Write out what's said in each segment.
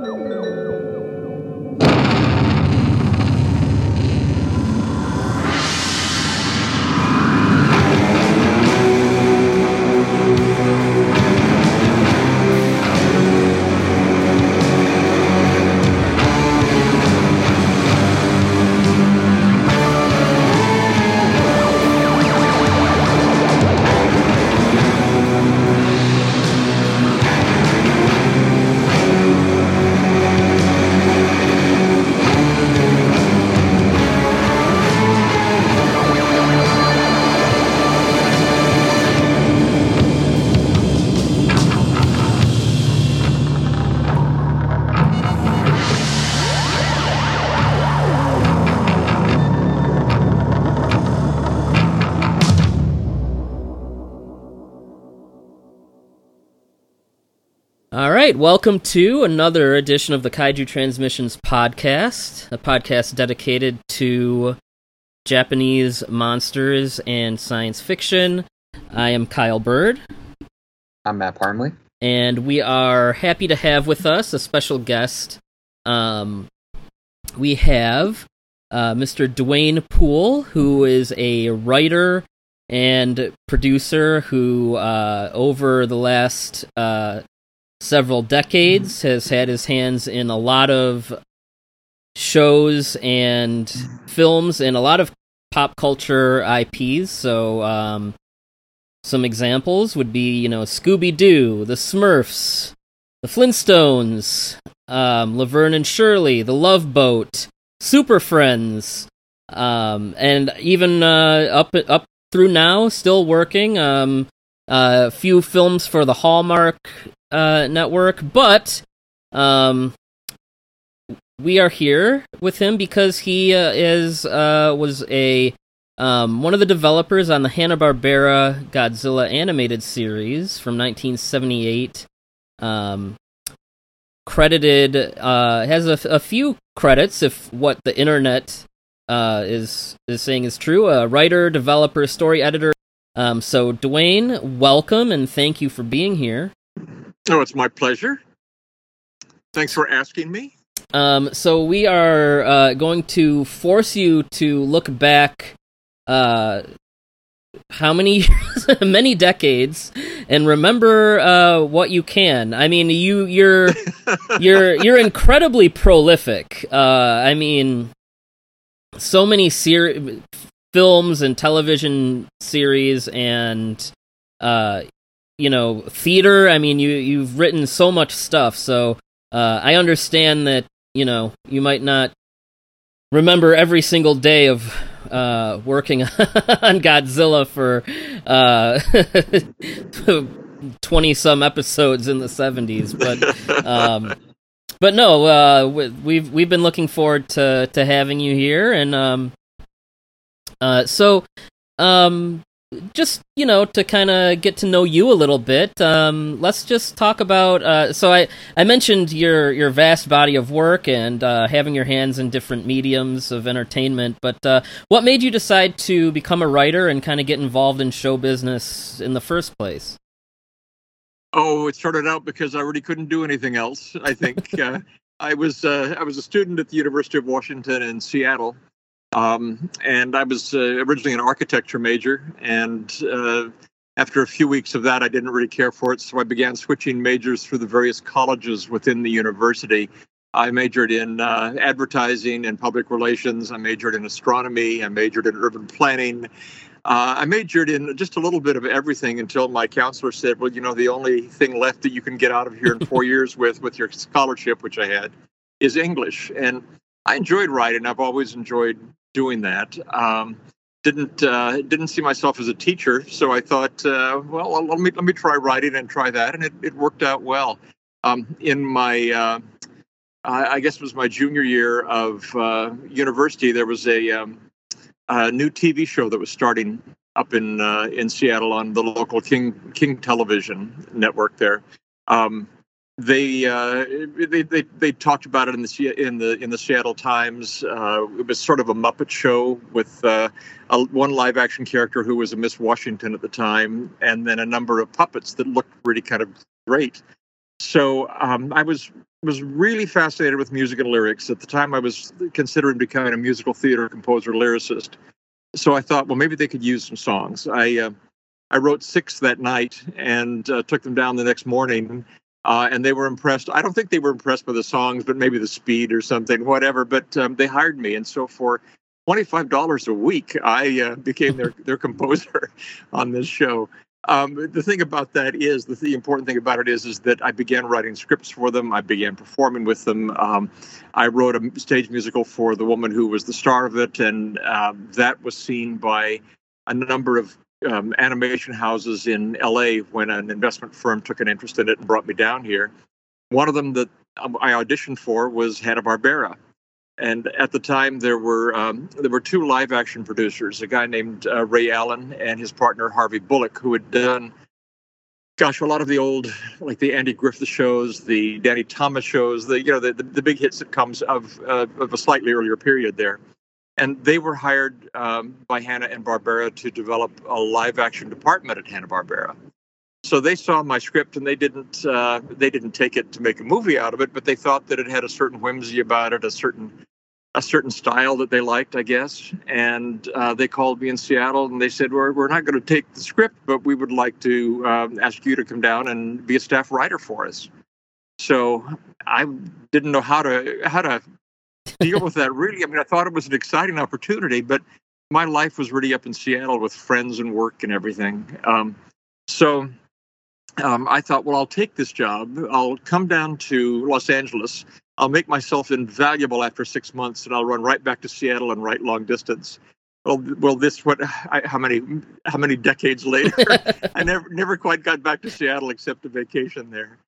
All welcome to another edition of the Kaiju Transmissions podcast, a podcast dedicated to Japanese monsters and science fiction. I am Kyle Bird, I'm Matt Parmley. and we are happy to have with us a special guest. Um, we have uh, Mr. Duane Poole, who is a writer and producer who, uh, over the last uh, several decades, has had his hands in a lot of shows and films and a lot of pop culture IPs. So, um, some examples would be, you know, Scooby Doo, The Smurfs, The Flintstones, um, Laverne and Shirley, The Love Boat, Super Friends, um, and even uh, up up through now, still working. Um, a few films for the Hallmark uh, network, but um, we are here with him because he uh, is uh, was a um, one of the developers on the Hanna Barbera Godzilla animated series from 1978. Um, credited uh, has a, a few credits if what the internet uh, is is saying is true. A writer, developer, story editor. Um, so Duane, welcome and thank you for being here. Oh, it's my pleasure. Thanks for asking me. Um, so we are uh, going to force you to look back uh, how many many decades, and remember uh, what you can. I mean, you you're you're you're incredibly prolific. Uh, I mean, so many ser- films and television series and uh, you know theater. I mean, you you've written so much stuff. So uh, I understand that you know you might not remember every single day of uh, working on Godzilla for twenty some episodes in the seventies, but um, but no, uh, we- we've we've been looking forward to to having you here, and um, uh, so um, just you know to kind of get to know you a little bit um, let's just talk about uh, so i i mentioned your your vast body of work and uh, having your hands in different mediums of entertainment but uh, what made you decide to become a writer and kind of get involved in show business in the first place Oh, it started out because I really couldn't do anything else. I think uh, I was uh, I was a student at the University of Washington in Seattle, um, and I was uh, originally an architecture major. And uh, after a few weeks of that, I didn't really care for it, so I began switching majors through the various colleges within the university. I majored in uh, advertising and public relations. I majored in astronomy. I majored in urban planning. Uh, I majored in just a little bit of everything until my counselor said, "Well, you know, the only thing left that you can get out of here in four years with with your scholarship, which I had, is English." And I enjoyed writing. I've always enjoyed doing that. Um, didn't uh, didn't see myself as a teacher, so I thought, uh, well, let me let me try writing and try that, and it, it worked out well. Um, in my uh, I guess it was my junior year of uh, university. There was a, um, a new TV show that was starting up in uh, in Seattle on the local King King Television network. There, um, they, uh, they they they talked about it in the in the in the Seattle Times. Uh, it was sort of a Muppet show with uh, a, one live action character who was a Miss Washington at the time, and then a number of puppets that looked really kind of great. So um, I was was really fascinated with music and lyrics. At the time, I was considering becoming a musical theater composer lyricist. So I thought, well, maybe they could use some songs. I uh, I wrote six that night and uh, took them down the next morning. Uh, and they were impressed. I don't think they were impressed by the songs, but maybe the speed or something, whatever. But um, they hired me, and so for twenty-five dollars a week, I uh, became their their composer on this show. Um, the thing about that is the, the, important thing about it is is that I began writing scripts for them. I began performing with them. Um, I wrote a stage musical for the woman who was the star of it, and uh, that was seen by a number of um, animation houses in LA when an investment firm took an interest in it and brought me down here. One of them that um, I auditioned for was Hanna Barbera, and at the time there were um, there were two live action producers, a guy named uh, Ray Allen and his partner Harvey Bullock, who had done. Gosh, a lot of the old, like the Andy Griffith shows, the Danny Thomas shows, the you know the, the, the big hit sitcoms of uh, of a slightly earlier period there and they were hired um, by Hanna and Barbera to develop a live action department at Hanna Barbera. So they saw my script and they didn't uh, they didn't take it to make a movie out of it, but they thought that it had a certain whimsy about it, a certain a certain style that they liked, I guess. And uh, they called me in Seattle and they said, "We're we're not going to take the script, but we would like to um, ask you to come down and be a staff writer for us." So I didn't know how to how to deal with that really. I mean, I thought it was an exciting opportunity, but my life was really up in Seattle with friends and work and everything. Um, so um, I thought, well, I'll take this job. I'll come down to Los Angeles. I'll make myself invaluable after six months, and I'll run right back to Seattle and write long distance. Well, well, this what? I, how many? How many decades later? I never, never quite got back to Seattle except a vacation there.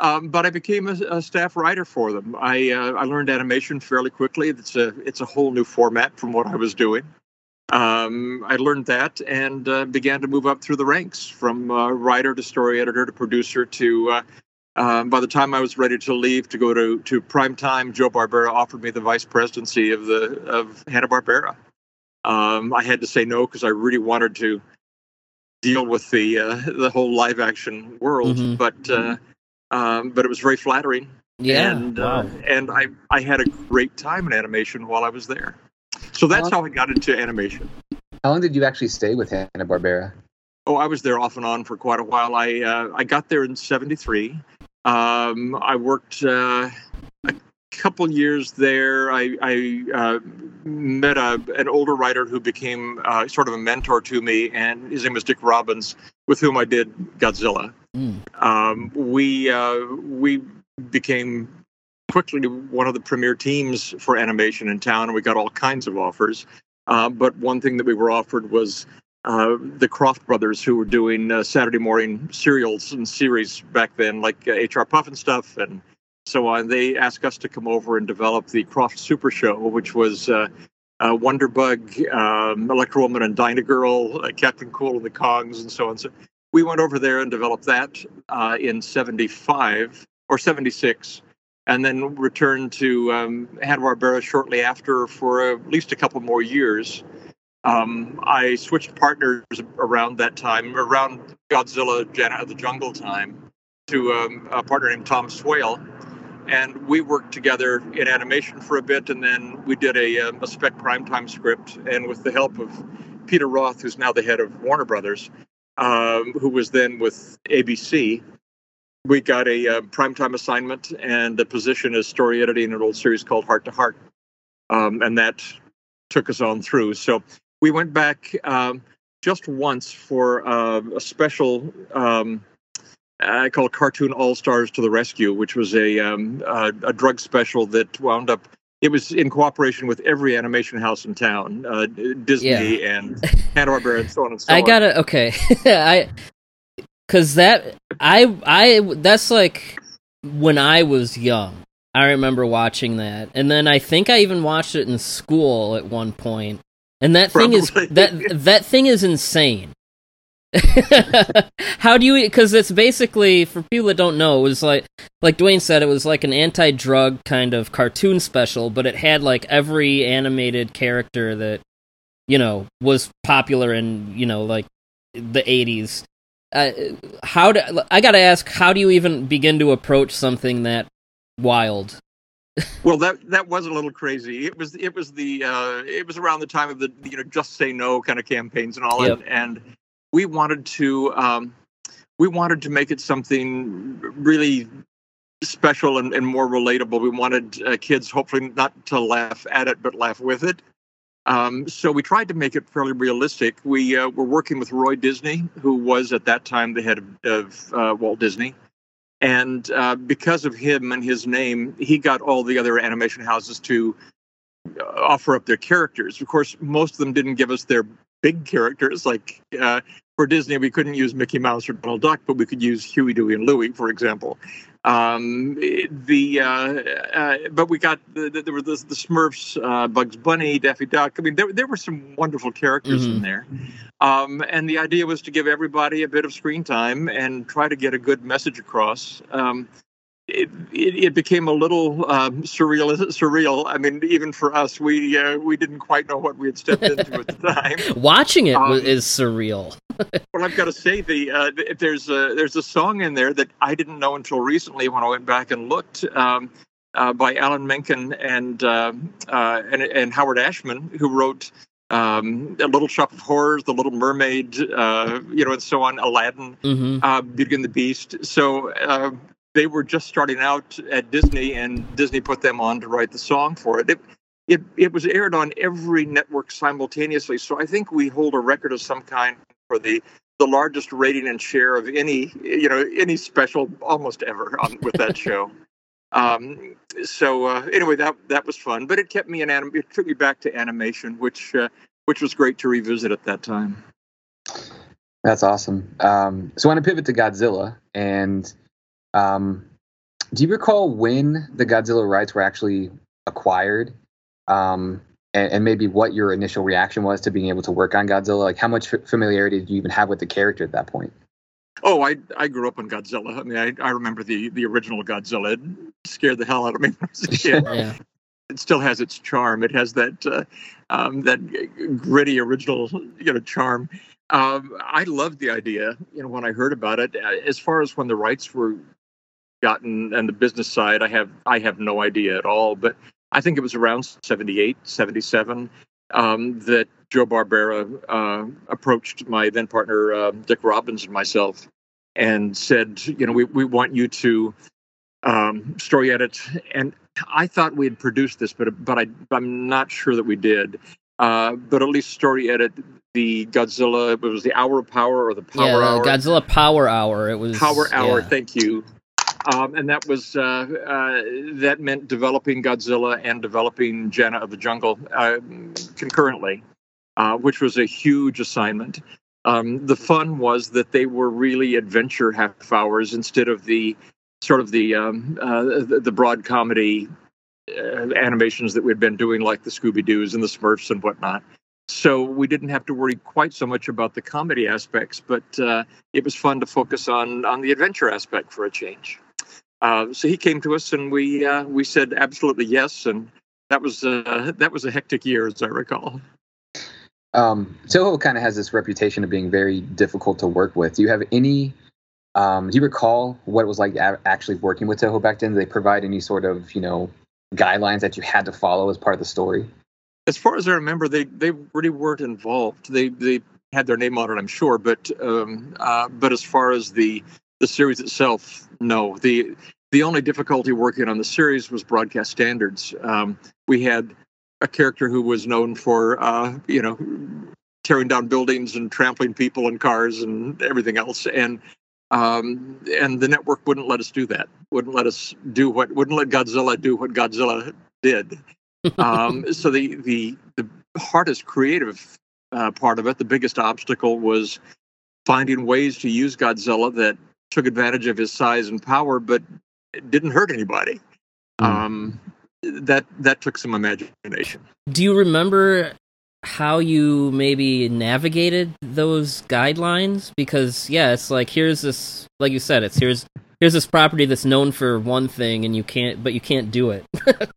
Um, but I became a, a, staff writer for them. I uh, I learned animation fairly quickly. It's a it's a whole new format from what I was doing. Um, I learned that and uh, began to move up through the ranks from uh, writer to story editor to producer to. Uh, um, by the time I was ready to leave to go to to prime time, Joe Barbera offered me the vice presidency of the of Hanna Barbera. Um, I had to say no because I really wanted to deal with the uh, the whole live action world, mm-hmm. but uh, mm-hmm um, but it was very flattering. Yeah, and uh, wow. uh, and I I had a great time in animation while I was there. So that's how I got into animation. How long did you actually stay with Hanna Barbera? Oh, I was there off and on for quite a while. I uh, I got there in '73. Um, I worked uh, a couple years there. I, I uh, met a, an older writer who became uh, sort of a mentor to me, and his name was Dick Robbins, with whom I did Godzilla. Mm. Um, we uh, we became quickly one of the premier teams for animation in town, and we got all kinds of offers. Uh, but one thing that we were offered was uh, the Krofft brothers, who were doing uh, Saturday morning serials and series back then, like HR Pufnstuf, and so on. They asked us to come over and develop the Krofft Super Show, which was uh, uh, Wonderbug, um, Electra Woman and Dyna Girl, uh, Kaptain Kool and the Kongs, and so on. So we went over there and developed that uh, in 75 or 76 and then returned to um, Hanna-Barbera shortly after for at least a couple more years. Um, I switched partners around that time, around Godzilla Jana of the Jungle time, to um, a partner named Tom Swale. And we worked together in animation for a bit, and then we did a, um, a spec primetime script. And with the help of Peter Roth, who's now the head of Warner Brothers, um, who was then with ABC. We got a uh, primetime assignment and a position as story editing an old series called Hart to Hart. Um, and that took us on through. So we went back um, just once for uh, a special um, I call Cartoon All Stars to the Rescue, which was a, um, a, a drug special that wound up it was in cooperation with every animation house in town, uh, Disney yeah. and Hanna Barbera, and so on and so I on. gotta okay, I because that I I that's like when I was young. I remember watching that, and then I think I even watched it in school at one point. And that Probably. thing is that that thing is insane. How do you? Because it's basically for people that don't know, it was like like Duane said, it was like an anti-drug kind of cartoon special, but it had like every animated character that you know was popular in you know like the '80s. Uh, how do I got to ask? How do you even begin to approach something that wild. well, that that was a little crazy. It was it was the uh, it was around the time of the you know just say no kind of campaigns and all Yep. and, and we wanted to um, we wanted to make it something really special and, and more relatable. We wanted uh, kids hopefully not to laugh at it but laugh with it. Um, so we tried to make it fairly realistic. We uh, were working with Roy Disney, who was at that time the head of, of uh, Walt Disney. And uh, because of him and his name, he got all the other animation houses to uh, offer up their characters. Of course, most of them didn't give us their big characters. Like uh, for Disney, we couldn't use Mickey Mouse or Donald Duck, but we could use Huey, Dewey, and Louie, for example. Um, the uh, uh, but we got the, the, there were the, the Smurfs, uh, Bugs Bunny, Daffy Duck. I mean, there there were some wonderful characters in Mhm. there. Um, and the idea was to give everybody a bit of screen time and try to get a good message across. Um, it, it, became a little um, surreal. Surreal. I mean, even for us, we uh, we didn't quite know what we had stepped into at the time. Watching it Um, is surreal. Well, I've got to say, the uh, there's a there's a song in there that I didn't know until recently when I went back and looked. Um, uh, by Alan Menken and uh, uh, and and Howard Ashman, who wrote um, A Little Shop of Horrors, The Little Mermaid, uh, you know, and so on, Aladdin, hmm uh, Beauty and the Beast. So uh, they were just starting out at Disney, and Disney put them on to write the song for it. It, it, it was aired on every network simultaneously. So I think we hold a record of some kind for the the largest rating and share of any you know any special almost ever on with that show. Um, so uh, anyway, that that was fun, but it kept me in anim- It took me back to animation, which uh, which was great to revisit at that time. That's awesome. Um, so I want to pivot to Godzilla. And um, do you recall when the Godzilla rights were actually acquired? Um, and, and maybe what your initial reaction was to being able to work on Godzilla? Like, how much f- familiarity did you even have with the character at that point? Oh, I I grew up on Godzilla. I mean, I, I remember the the original Godzilla. It scared the hell out of me when I was a kid. Yeah. it still has its charm. It has that uh, um, that gritty original you know charm. Um, I loved the idea. You know, when I heard about it. Uh, As far as when the rights were gotten and the business side, I have I have no idea at all. But I think it was around 78, 77 um, that Joe Barbera uh, approached my then partner uh, Dick Robbins and myself and said, you know, we, we want you to um, story edit. And I thought we had produced this, but but I I'm not sure that we did. Uh, but at least story edit the Godzilla. It was the Hour of Power or the Power yeah, the Hour. Godzilla Power Hour. It was Power Hour. yeah. Thank you. Um, and that was uh, uh, that meant developing Godzilla and developing Jana of the Jungle uh, concurrently, uh, which was a huge assignment. Um, the fun was that they were really adventure half hours instead of the sort of the um, uh, the, broad comedy uh, animations that we'd been doing, like the Scooby Doo's and the Smurfs and whatnot. So we didn't have to worry quite so much about the comedy aspects, but it was fun to focus on on the adventure aspect for a change. Uh, so he came to us and we uh, we said absolutely yes, and that was uh, that was a hectic year, as I recall. Um, Toho kind of has this reputation of being very difficult to work with. Do you have any? Um, do you recall what it was like actually working with Toho back then? Did they provide any sort of you know guidelines that you had to follow as part of the story? As far as I remember, they they really weren't involved. They they had their name on it, I'm sure, but um, uh, but as far as the the series itself, no. the The only difficulty working on the series was broadcast standards. Um, we had a character who was known for uh, you know tearing down buildings and trampling people and cars and everything else, and um, and the network wouldn't let us do that. Wouldn't let us do what wouldn't let Godzilla do what Godzilla did um, so the the the hardest creative uh, part of it, the biggest obstacle was finding ways to use Godzilla that took advantage of his size and power, but it didn't hurt anybody. Mm. Um, that that took some imagination. Do you remember how you maybe navigated those guidelines? Because yeah, it's like here's this, like you said, it's here's here's this property that's known for one thing, and you can't, but you can't do it.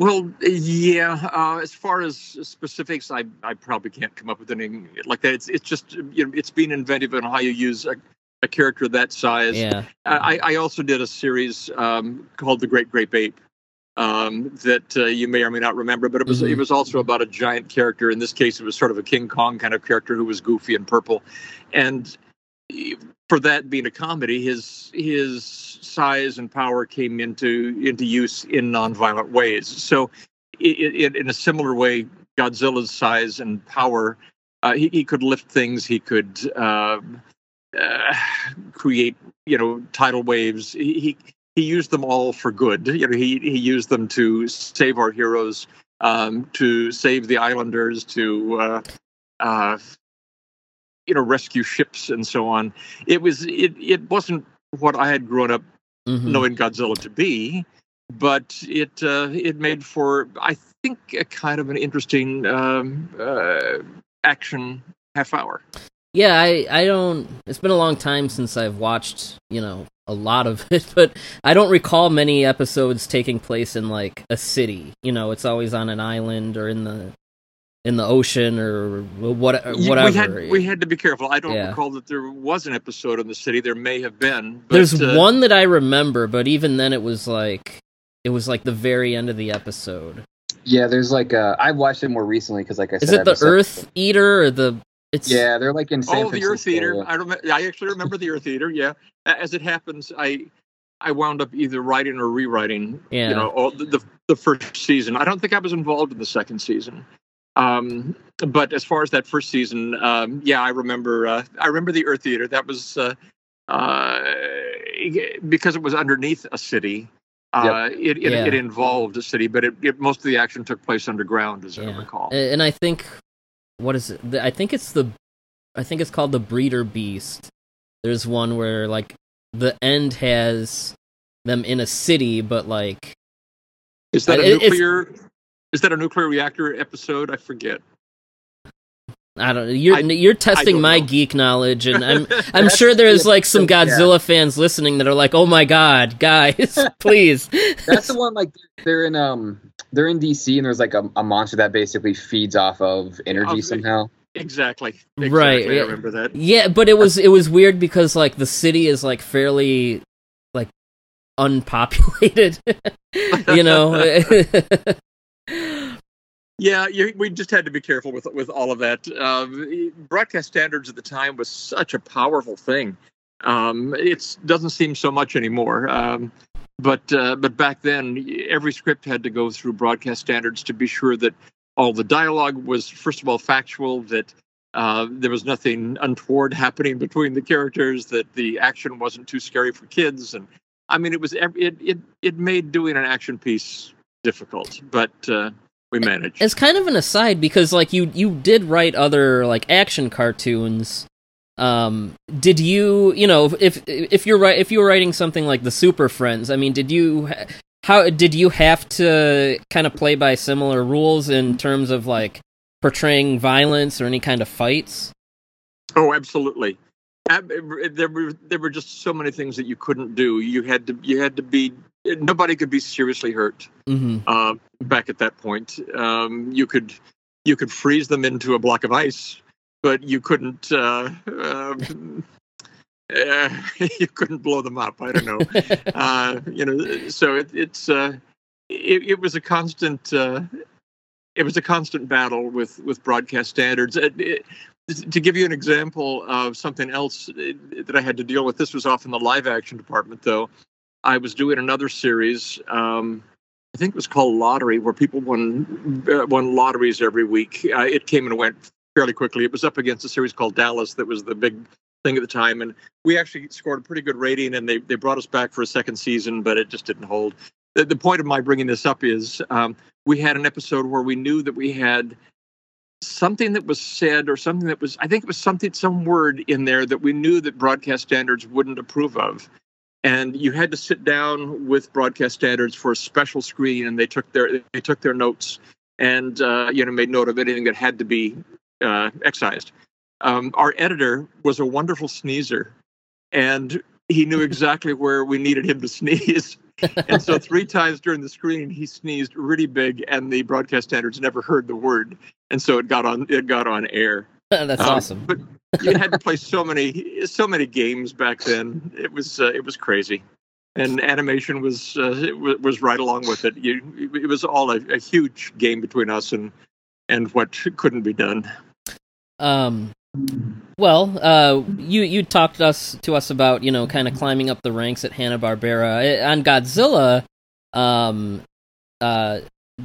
Well, yeah. Uh, as far as specifics, I, I probably can't come up with anything like that. It's it's just you know it's being inventive in how you use a, a character that size. Yeah. I, I also did a series um, called The Great Grape Ape um, that uh, you may or may not remember, but it was Mhm. it was also about a giant character. In this case, it was sort of a King Kong kind of character who was goofy and purple, and for that being a comedy, his his size and power came into into use in nonviolent ways. So, i i in a similar way, Godzilla's size and power, uh, he, he could lift things. He could uh, uh, create, you know, tidal waves. He, he he used them all for good. You know, he he used them to save our heroes, um, to save the islanders, to uh, uh, you know rescue ships and so on. It was it it wasn't what I had grown up Mhm. knowing Godzilla to be, but it uh, it made for I think a kind of an interesting um, uh, action half hour. Yeah, I I don't. It's been a long time since I've watched you know a lot of it, but I don't recall many episodes taking place in like a city. You know, it's always on an island or in the in the ocean or what You- whatever. We had we had to be careful. I don't Yeah. recall that there was an episode in the city. There may have been. But, There's uh, one that I remember, but even then, it was like it was like the very end of the episode. Yeah, there's like uh, I watched it more recently because like I said, Is said, it the episode- Earth Eater or the? It's Yeah, they're like in San Oh, the Francisco. Earth Eater. I remember. I actually remember the Earth Eater. Yeah. As it happens, I I wound up either writing or rewriting. Yeah. You know, all the, the the first season. I don't think I was involved in the second season. Um, but as far as that first season, um, yeah, I remember. Uh, I remember the Earth Eater. That was uh, uh, because it was underneath a city. Uh, it, it, Yeah. it involved a city, but it, it most of the action took place underground, as I recall. And I think what is it? I think it's the I think it's called the Breeder Beast. There's one where like the end has them in a city, but like Is that a nuclear? Is that a nuclear reactor episode? I forget. I don't. You're I- you're testing my know. geek knowledge, and I'm I'm sure there's like some yeah. Godzilla fans listening that are like, "Oh my god, guys, please." That's the one like they're in um they're in DC and there's like a, a monster that basically feeds off of energy Of- somehow. Exactly. exactly. Right, I remember that. Yeah, but it was it was weird because like the city is like fairly like unpopulated, you know. Yeah, you, we just had to be careful with with all of that. Um, broadcast standards at the time was such a powerful thing. Um, it doesn't seem so much anymore. Um, but uh, but back then, every script had to go through broadcast standards to be sure that all the dialogue was first of all factual, that uh, there was nothing untoward happening between the characters, that the action wasn't too scary for kids, and I mean, it was it it it made doing an action piece difficult, but uh, we managed. It's kind of an aside because like you you did write other like action cartoons. Um, did you you know if if you're right if you were writing something like the Super Friends? I mean, did you how did you have to kind of play by similar rules in terms of like portraying violence or any kind of fights? Oh, absolutely. There were there were just so many things that you couldn't do. You had to you had to be nobody could be seriously hurt. hmm Uh, back at that point, um, you could you could freeze them into a block of ice, but you couldn't. Uh, um, uh, you couldn't blow them up. I don't know. uh, you know, so it, it's uh, it, it was a constant uh, it was a constant battle with with broadcast standards. It, to give you an example of something else that I had to deal with, this was off in the live action department, though. I was doing another series. Um, I think it was called Lottery, where people won uh, won lotteries every week. Uh, it came and went fairly quickly. It was up against a series called Dallas that was the big thing at the time, and we actually scored a pretty good rating. And they they brought us back for a second season, but it just didn't hold. The, the point of my bringing this up is um, we had an episode where we knew that we had something that was said or something that was I think it was something some word in there that we knew that broadcast standards wouldn't approve of and you had to sit down with broadcast standards for a special screen and they took their they took their notes and uh, you know made note of anything that had to be uh, excised. Um, our editor was a wonderful sneezer and he knew exactly where we needed him to sneeze. And so three times during the screen he sneezed really big and the broadcast standards never heard the word. And so it got on it got on air That's Um, awesome. But you had to play so many so many games back then. It was uh, it was crazy, and animation was uh, it wa- was right along with it. You, it was all a, a huge game between us and and what couldn't be done. Um, well, uh, you you talked to us to us about you know kind of climbing up the ranks at Hanna Barbera on Godzilla. Um, uh,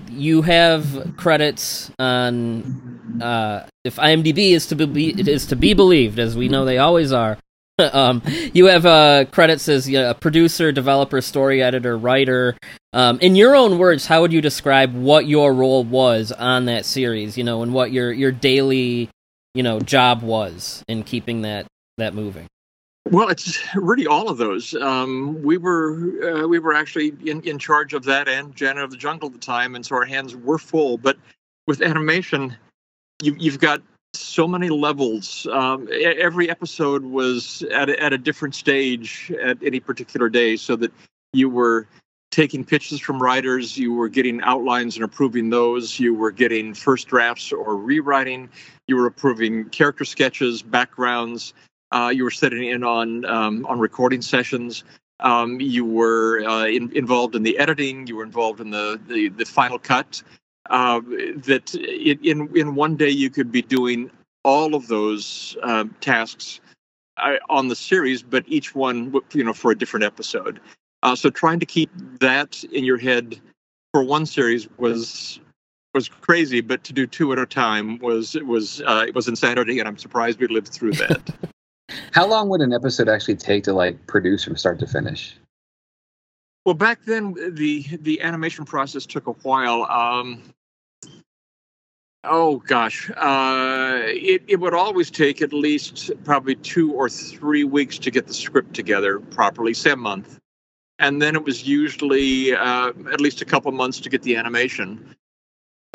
you have credits on uh, if IMDb is to be it is to be believed, as we know they always are. um, you have uh, credits as you know, a producer, developer, story editor, writer. Um, in your own words, how would you describe what your role was on that series? You know, and what your your daily you know job was in keeping that that moving. Well, it's really all of those. Um, we were uh, we were actually in, in charge of that and Jana of the Jungle at the time, and so our hands were full. But with animation, you, you've got so many levels. Um, every episode was at a, at a different stage at any particular day, so that you were taking pitches from writers, you were getting outlines and approving those, you were getting first drafts or rewriting, you were approving character sketches, backgrounds. Uh, you were sitting in on um, on recording sessions. Um, you were uh, in, involved in the editing. You were involved in the the, the final cut. Uh, that in in in one day you could be doing all of those um, tasks uh, on the series, but each one you know for a different episode. Uh, so trying to keep that in your head for one series was was crazy, but to do two at a time was was uh, it was insanity, and I'm surprised we lived through that. How long would an episode actually take to like produce from start to finish? Well, back then the the animation process took a while. Um, oh gosh, uh, it it would always take at least probably two or three weeks to get the script together properly, say a month, and then it was usually uh, at least a couple months to get the animation.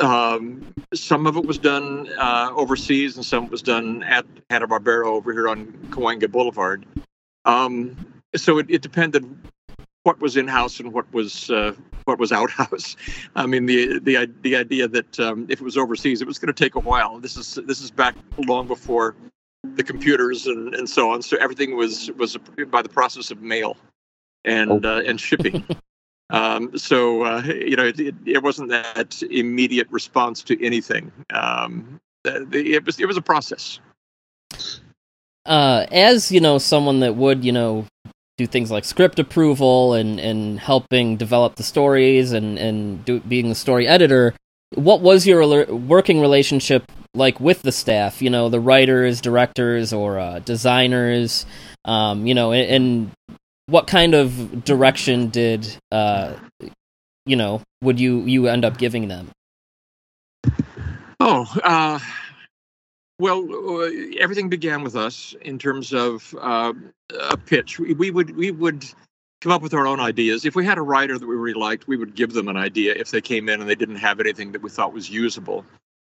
Um, some of it was done uh, overseas, and some was done at Hanna Barbera over here on Cahuenga Boulevard. Um, so it, it depended what was in house and what was uh, what was out house. I mean, the the the idea that um, if it was overseas, it was going to take a while. This is this is back long before the computers and, and so on. So everything was was by the process of mail and uh, and shipping. Um, so uh, you know, it, it, wasn't that immediate response to anything. Um, it was it was a process. uh, as you know, someone that would you know do things like script approval and and helping develop the stories and and do, being the story editor, what was your working relationship like with the staff? You know, the writers, directors, or uh, designers. Um, you know, and, and what kind of direction did uh, you know would you you end up giving them? Oh, uh, well, uh, everything began with us in terms of uh, a pitch. We, we would we would come up with our own ideas. If we had a writer that we really liked, we would give them an idea. If they came in and they didn't have anything that we thought was usable,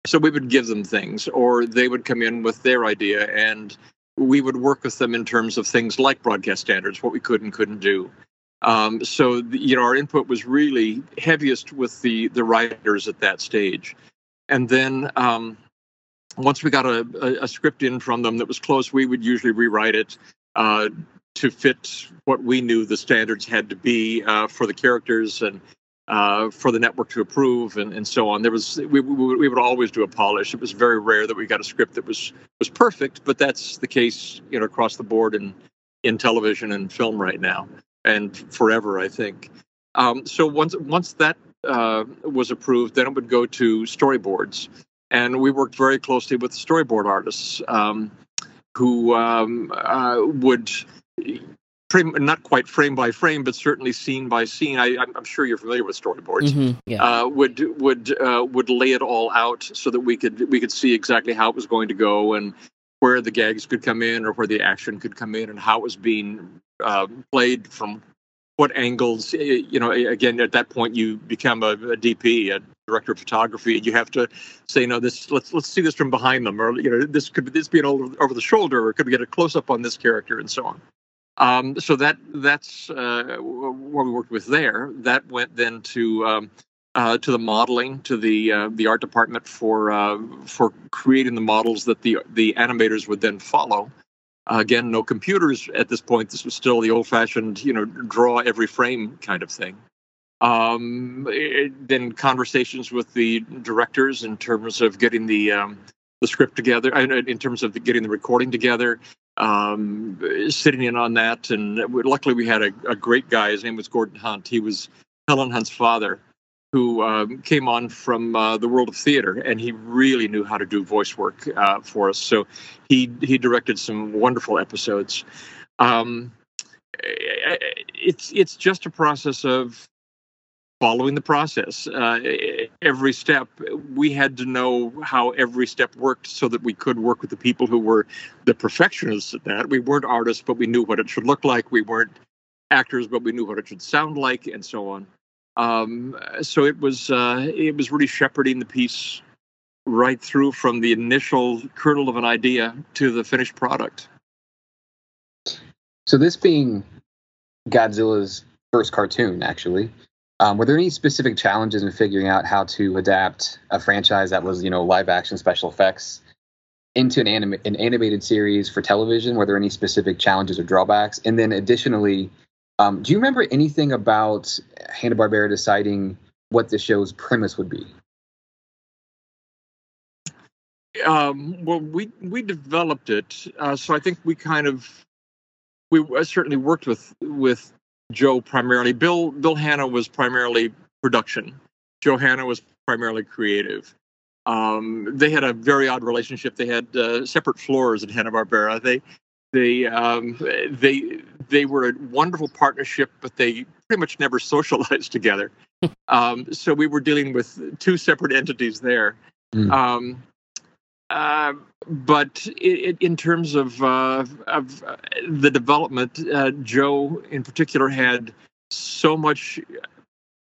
so we would give them things, or they would come in with their idea, and we would work with them in terms of things like broadcast standards, what we could and couldn't do. Um, so the, you know, our input was really heaviest with the the writers at that stage and then um, once we got a, a, a script in from them that was close, we would usually rewrite it uh, to fit what we knew the standards had to be uh, for the characters and uh, for the network to approve and, and so on. There was we, we, we would always do a polish. It was very rare that we got a script that was was perfect, but that's the case you know across the board in in television and film right now and forever, I think. Um, so once once that uh, was approved, then it would go to storyboards, and we worked very closely with storyboard artists um, who um, uh, would frame, not quite frame by frame, but certainly scene by scene. I, I'm I'm sure you're familiar with storyboards. Mhm, yeah. Uh, would would uh, would lay it all out so that we could we could see exactly how it was going to go and where the gags could come in or where the action could come in and how it was being uh, played from what angles you know again at that point you become a, a dp a director of photography and you have to say no this let's let's see this from behind them or you know this could this be an over, over the shoulder or could we get a close up on this character and so on um, so that that's uh, what we worked with there that went then to um, uh, to the modeling, to the uh, the art department for uh, for creating the models that the the animators would then follow. again, no computers at this point. This was still the old-fashioned, you know, draw every frame kind of thing. Um, it, then conversations with the directors in terms of getting the um, the script together, in terms of the, getting the recording together, um, sitting in on that. And luckily, we had a, a, great guy. His name was Gordon Hunt. He was Helen Hunt's father, who um, came on from uh, the world of theater, and he really knew how to do voice work uh, for us. So he he directed some wonderful episodes. Um, it's it's just a process of following the process. Uh, every step we had to know how every step worked so that we could work with the people who were the perfectionists at that. We weren't artists but we knew what it should look like. We weren't actors but we knew what it should sound like and so on. Um, so it was uh, it was really shepherding the piece right through from the initial kernel of an idea to the finished product. So this being godzilla's first cartoon actually um, were there any specific challenges in figuring out how to adapt a franchise that was, you know, live action special effects into an, anim- an animated series for television? Were there any specific challenges or drawbacks? And then additionally, um, do you remember anything about Hanna Barbera deciding what the show's premise would be? Um, well, we we developed it, uh, so I think we kind of we certainly worked with with Joe primarily. Bill Bill Hanna was primarily production. Joe Hanna was primarily creative. Um, they had a very odd relationship. They had uh, separate floors at Hanna Barbera. They they um, they they were a wonderful partnership, but they pretty much never socialized together. um, so we were dealing with two separate entities there. Mm. Uh, but it, in terms of uh, of uh, the development, uh, Joe in particular had so much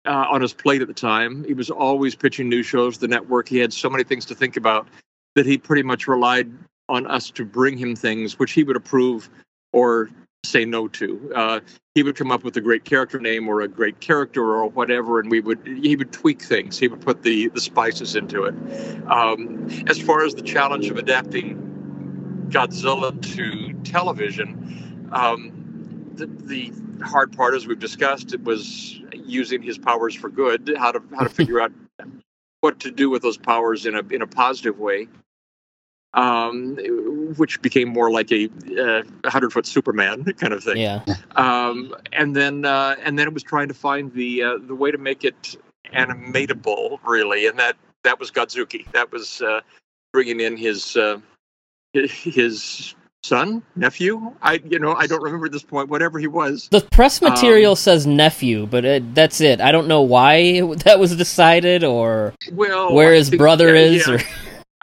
uh, on his plate at the time. He was always pitching new shows, the network. He had so many things to think about that he pretty much relied on us to bring him things which he would approve or say no to. Uh, he would come up with a great character name or a great character or whatever, and we would he would tweak things. He would put the the spices into it. Um, as far as the challenge of adapting Godzilla to television, um, the, the hard part, as we've discussed, it was using his powers for good. How to how to figure out what to do with those powers in a in a positive way um, which became more like a uh, hundred foot Superman kind of thing. Yeah. Um, and then uh, and then it was trying to find the uh, the way to make it animatable, really, and that that was Godzooky. That was uh, bringing in his uh, his son, nephew. I you know I don't remember at this point. Whatever he was. The press material um, says nephew, but it, that's it. I don't know why that was decided or well, where his brother is. Yeah. Or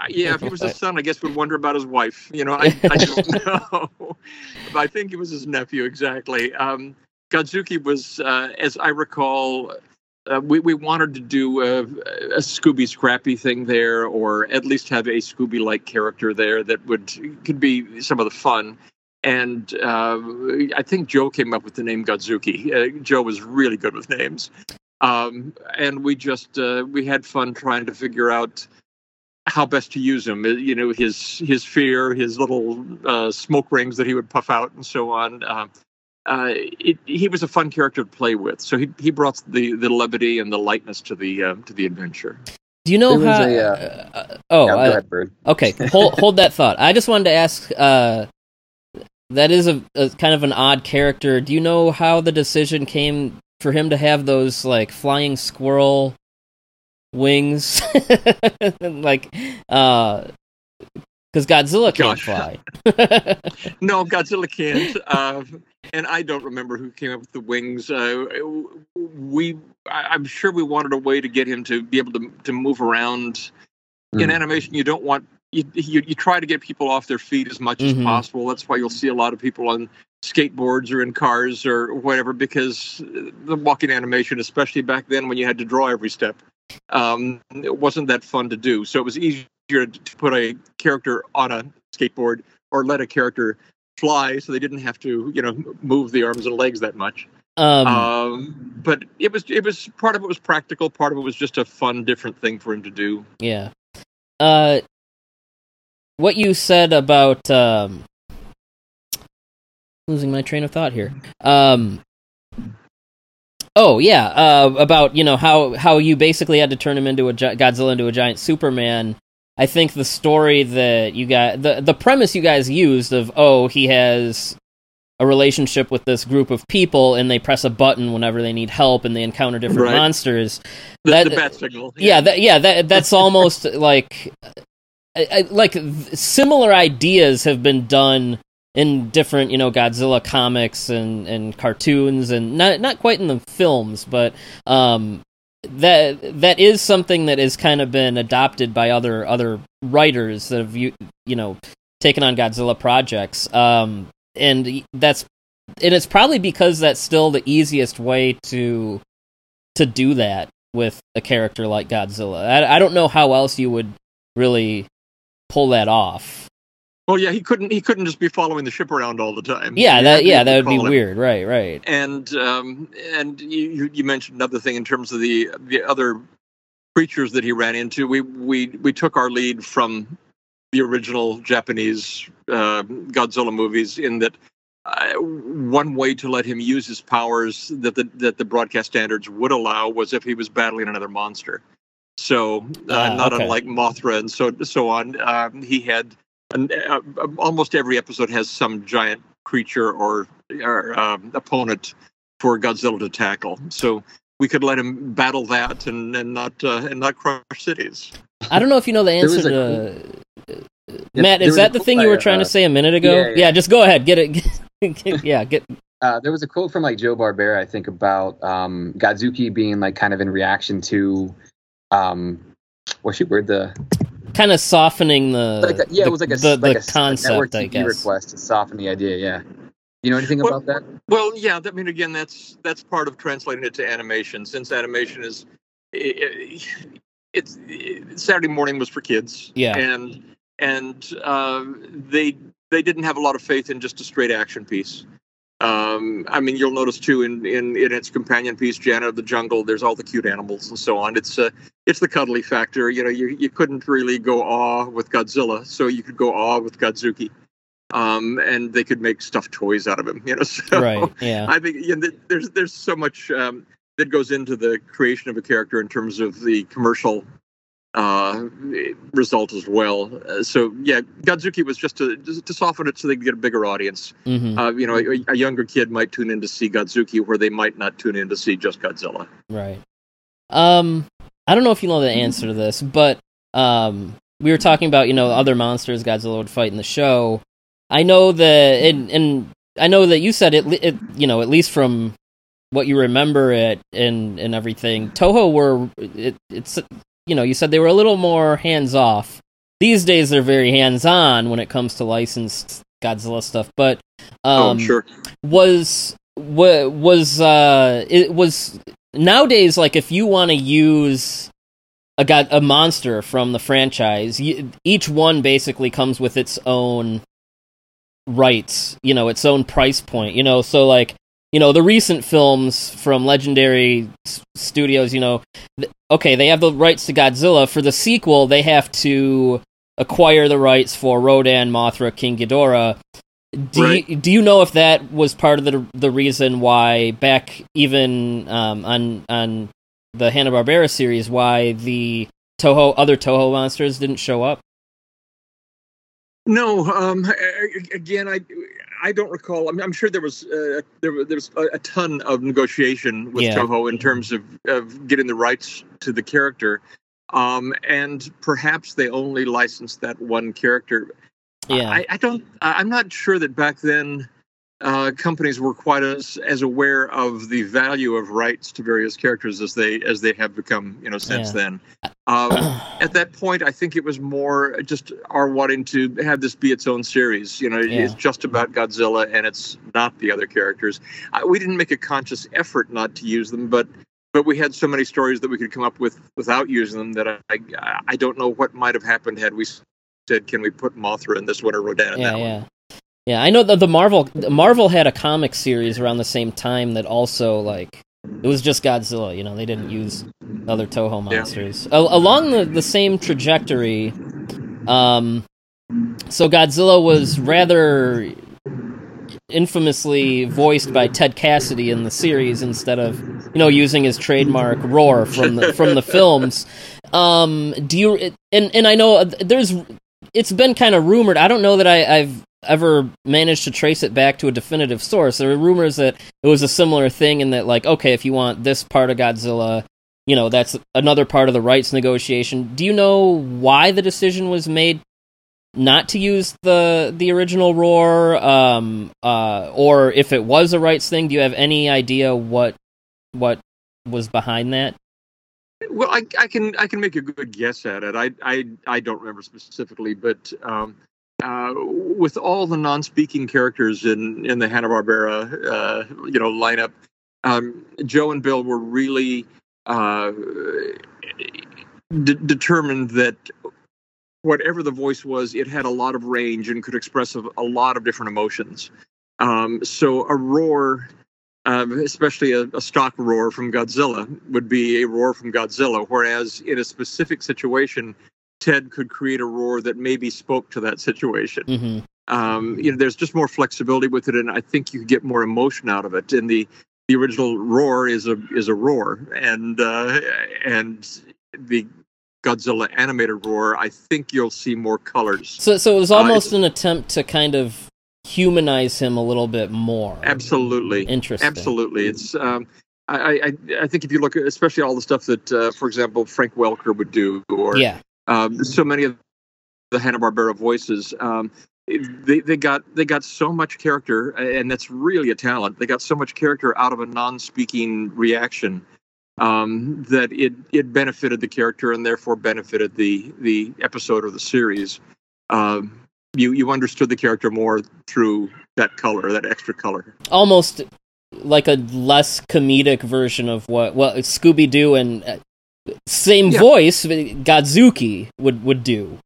yeah, if he was his son, I guess we'd wonder about his wife. You know, I, I don't know. but I think he was his nephew exactly. Um, Godzooky was, uh, as I recall, uh, we, we wanted to do a, a Scooby Scrappy thing there, or at least have a Scooby like character there that would could be some of the fun. And uh, I think Joe came up with the name Godzooky. Uh, Joe was really good with names, um, and we just uh, we had fun trying to figure out how best to use him. Uh, you know, his his fear, his little uh, smoke rings that he would puff out, and so on. Uh, uh, it, he was a fun character to play with, so he he brought the the levity and the lightness to the uh, to the adventure. Do you know how? A, uh, uh, oh, yeah, ahead, okay. hold hold that thought. I just wanted to ask. that is a, a kind of an odd character. Do you know how the decision came for him to have those like flying squirrel wings, like uh, because Godzilla can't Gosh. fly. no, Godzilla can't. Uh, and I don't remember who came up with the wings. Uh, we, I, am sure we wanted a way to get him to be able to to move around. Mm. In animation, you don't want you, you, you try to get people off their feet as much mm-hmm. as possible. That's why you'll see a lot of people on skateboards or in cars or whatever because the walking animation, especially back then when you had to draw every step, um, it wasn't that fun to do. So it was easier to put a character on a skateboard or let a character fly, so they didn't have to, you know, move the arms and legs that much. Um, um but it was it was part of it was practical, part of it was just a fun, different thing for him to do. Yeah. Uh, what you said about um, losing my train of thought here. Um, oh yeah, uh, about you know how how you basically had to turn him into a gi- Godzilla into a giant Superman. I think the story that you got the the premise you guys used of oh he has a relationship with this group of people and they press a button whenever they need help and they encounter different Right. monsters. The, That- the bat signal. Yeah, that, yeah, that that's almost like I, I, like similar ideas have been done in different, you know, Godzilla comics and and cartoons and not not quite in the films, but um that that is something that has kind of been adopted by other other writers that have you you know taken on Godzilla projects. Um and that's and it's probably because that's still the easiest way to to do that with a character like Godzilla. I, I don't know how else you would really pull that off. Well, yeah, he couldn't he couldn't just be following the ship around all the time. Yeah, that yeah, that would be him. weird. Right, right. and um, and you, you- you mentioned another thing in terms of the the other creatures that he ran into. We we we took our lead from the original Japanese uh, Godzilla movies in that. Uh, one way to let him use his powers that the that the broadcast standards would allow was if he was battling another monster. So, uh, Ah, not okay. unlike Mothra and so so on, um, he had an, uh, almost every episode has some giant creature or, or um, opponent for Godzilla to tackle. So we could let him battle that and, and not uh, and not crush cities. I don't know if you know the answer was a to Matt. Is that the quote thing you were trying uh, to say a minute ago? yeah, yeah. just go ahead. Get it. Get, yeah, get. Uh, there was a quote from like Joe Barbera, I think, about um, Godzooky being like kind of in reaction to, um, what's your word? The Kind of softening the like a, yeah, the, it was like a the, like the a s- a concept, network I guess. request to soften the idea. Yeah, you know anything Well- about that? Well, yeah, I mean, again, that's that's part of translating it to animation. Since animation is, i- i- it's Saturday morning was for kids. Yeah. and and uh, they they didn't have a lot of faith in just a straight action piece. Um, I mean, you'll notice too in, in in its companion piece, Jana of the Jungle. There's all the cute animals and so on. It's uh, it's the cuddly factor. You know, you you couldn't really go awe with Godzilla, so you could go awe with Godzooky. Um, and they could make stuffed toys out of him. You know, so Right. Yeah. I think you know, there's there's so much um, that goes into the creation of a character in terms of the commercial uh, result as well. Uh, so yeah, Godzooky was just to to soften it so they could get a bigger audience. hmm Uh, you know, a, a younger kid might tune in to see Godzooky where they might not tune in to see just Godzilla. Right. Um, I don't know if you know the answer to this, but um, we were talking about you know other monsters Godzilla would fight in the show. I know that, and, and I know that you said it, it. You know, at least from what you remember it and and everything, Toho were it, it's you know you said they were a little more hands off. These days they're very hands on when it comes to licensed Godzilla stuff, but oh, um, sure. was wa- was uh it was nowadays like if you want to use a got a monster from the franchise you, each one basically comes with its own rights you know its own price point you know so like you know the recent films from legendary s- studios you know th- okay they have the rights to godzilla for the sequel they have to acquire the rights for rodan mothra king ghidorah do Right. you, do you know if that was part of the the reason why back even um, on on the Hanna Barbera series why the Toho other Toho monsters didn't show up? No, um, again, I I don't recall. I'm, I'm sure there was uh, there, was- there was a, a ton of negotiation with Yeah. Toho in terms of, of getting the rights to the character, um, and perhaps they only licensed that one character. Yeah, I, I don't. I'm not sure that back then uh, companies were quite as as aware of the value of rights to various characters as they as they have become, you know, since Yeah. then. Um, at that point, I think it was more just our wanting to have this be its own series. You know, Yeah. it's just about Godzilla and it's not the other characters. I, we didn't make a conscious effort not to use them, but but we had so many stories that we could come up with without using them that I I, I don't know what might have happened had we said, "Can we put Mothra in this one or Rodan in yeah, that one?" Yeah. I know that the Marvel Marvel had a comic series around the same time that also like it was just Godzilla. You know, they didn't use other Toho monsters. Yeah. along the, the same trajectory, um, so Godzilla was rather infamously voiced by Ted Cassidy in the series instead of you know using his trademark roar from the from the films. Um, do you and and I know there's it's been kind of rumored. I don't know that I, I've ever managed to trace it back to a definitive source. There are rumors that it was a similar thing, and that like okay, if you want this part of Godzilla, you know that's another part of the rights negotiation. Do you know why the decision was made not to use the the original roar um uh or if it was a rights thing do you have any idea what what was behind that well i i can i can make a good guess at it i i i don't remember specifically but um uh, with all the non-speaking characters in in the Hanna Barbera uh, you know lineup, um, Joe and Bill were really uh, determined that whatever the voice was, it had a lot of range and could express a, a lot of different emotions. Um, so a roar, um, especially a, a, stock roar from Godzilla, would be a roar from Godzilla. Whereas in a specific situation, Ted could create a roar that maybe spoke to that situation. Mm-hmm. Um, you know, there's just more flexibility with it, and I think you get more emotion out of it. And the the original roar is a is a roar, and uh, and the Godzilla animated roar, I think you'll see more colors. So, so it was uh, almost uh, an attempt to kind of humanize him a little bit more. Absolutely, interesting. Absolutely, it's. Um, I, I, I think if you look especially all the stuff that, uh, for example, Frank Welker would do, or yeah, um, so many of the Hanna Barbera voices, um, they they got they got so much character, and that's really a talent. They got so much character out of a non-speaking reaction um, that it it benefited the character and therefore benefited the the episode or the series. Um, you you understood the character more through that color, that extra color. Almost like a less comedic version of what well Scooby Doo and uh, same yeah. voice Godzooky would would do.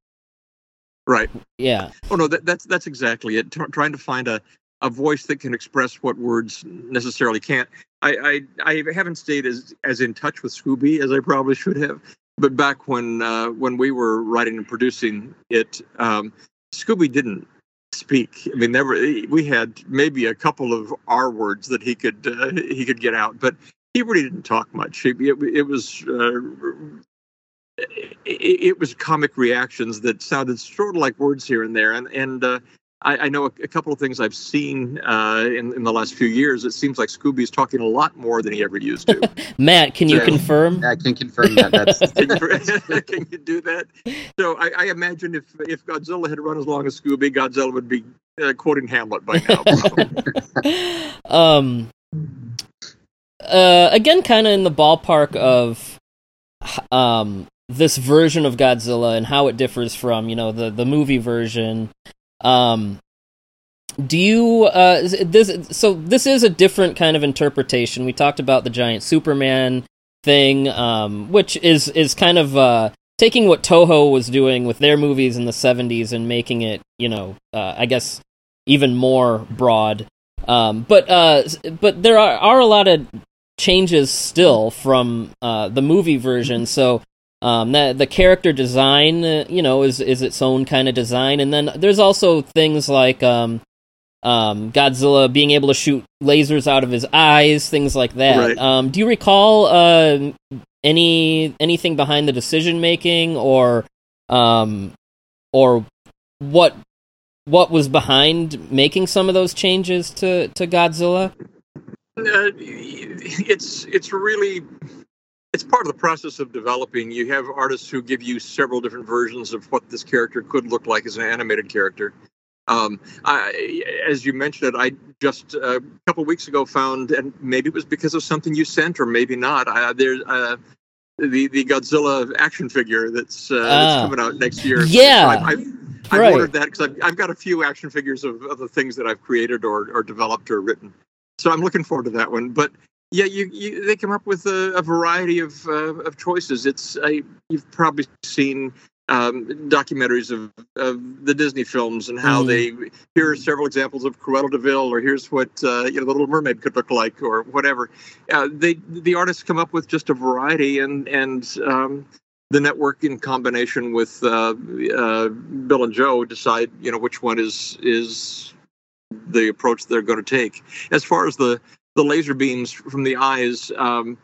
Right. Yeah. Oh no, that, that's that's exactly it. T- trying to find a a voice that can express what words necessarily can't. I, I, I haven't stayed as as in touch with Scooby as I probably should have. But back when uh, when we were writing and producing it, um, Scooby didn't speak. I mean, never. We had maybe a couple of R words that he could uh, he could get out, but he really didn't talk much. It, it, it was uh, it, it, was comic reactions that sounded sort of like words here and there, and and uh, I, I know a, a, couple of things I've seen uh, in, in the last few years. It seems like Scooby's talking a lot more than he ever used to. Matt, can you confirm? I can confirm that. That's... can, you, do that? So I, I, imagine if if Godzilla had run as long as Scooby, Godzilla would be uh, quoting Hamlet by now. um. Uh, again, kind of in the ballpark of um this version of Godzilla and how it differs from you know the the movie version um, do you uh this so this is a different kind of interpretation. We talked about the giant Superman thing, um, which is is kind of uh taking what Toho was doing with their movies in the 70s and making it, you know, uh, I guess even more broad. Um, but uh, but there are, are a lot of changes still from uh, the movie version. So um, that the character design, uh, you know, is is its own kind of design, and then there's also things like um, um, Godzilla being able to shoot lasers out of his eyes, things like that. Right. Um, do you recall uh, any anything behind the decision making, or um, or what what was behind making some of those changes to to Godzilla? Uh, it's it's really it's part of the process of developing. You have artists who give you several different versions of what this character could look like as an animated character. Um, I, as you mentioned it, I just uh, a couple weeks ago found, and maybe it was because of something you sent, or maybe not. Uh, there's uh, the the Godzilla action figure that's, uh, that's ah. coming out next year. Yeah, so I've, I've right. ordered that because I've, I've got a few action figures of, of the things that I've created or, or developed or written. So I'm looking forward to that one. But yeah, you, you, they come up with a, a variety of uh, of choices. It's you've probably seen um, documentaries of, of the Disney films and how Mhm. they here are several examples of Cruella de Vil, or here's what uh, you know the Little Mermaid could look like, or whatever. Uh, they the artists come up with just a variety, and and um, the network in combination with uh, uh, Bill and Joe decide you know which one is is the approach they're going to take. As far as the the laser beams from the eyes, um,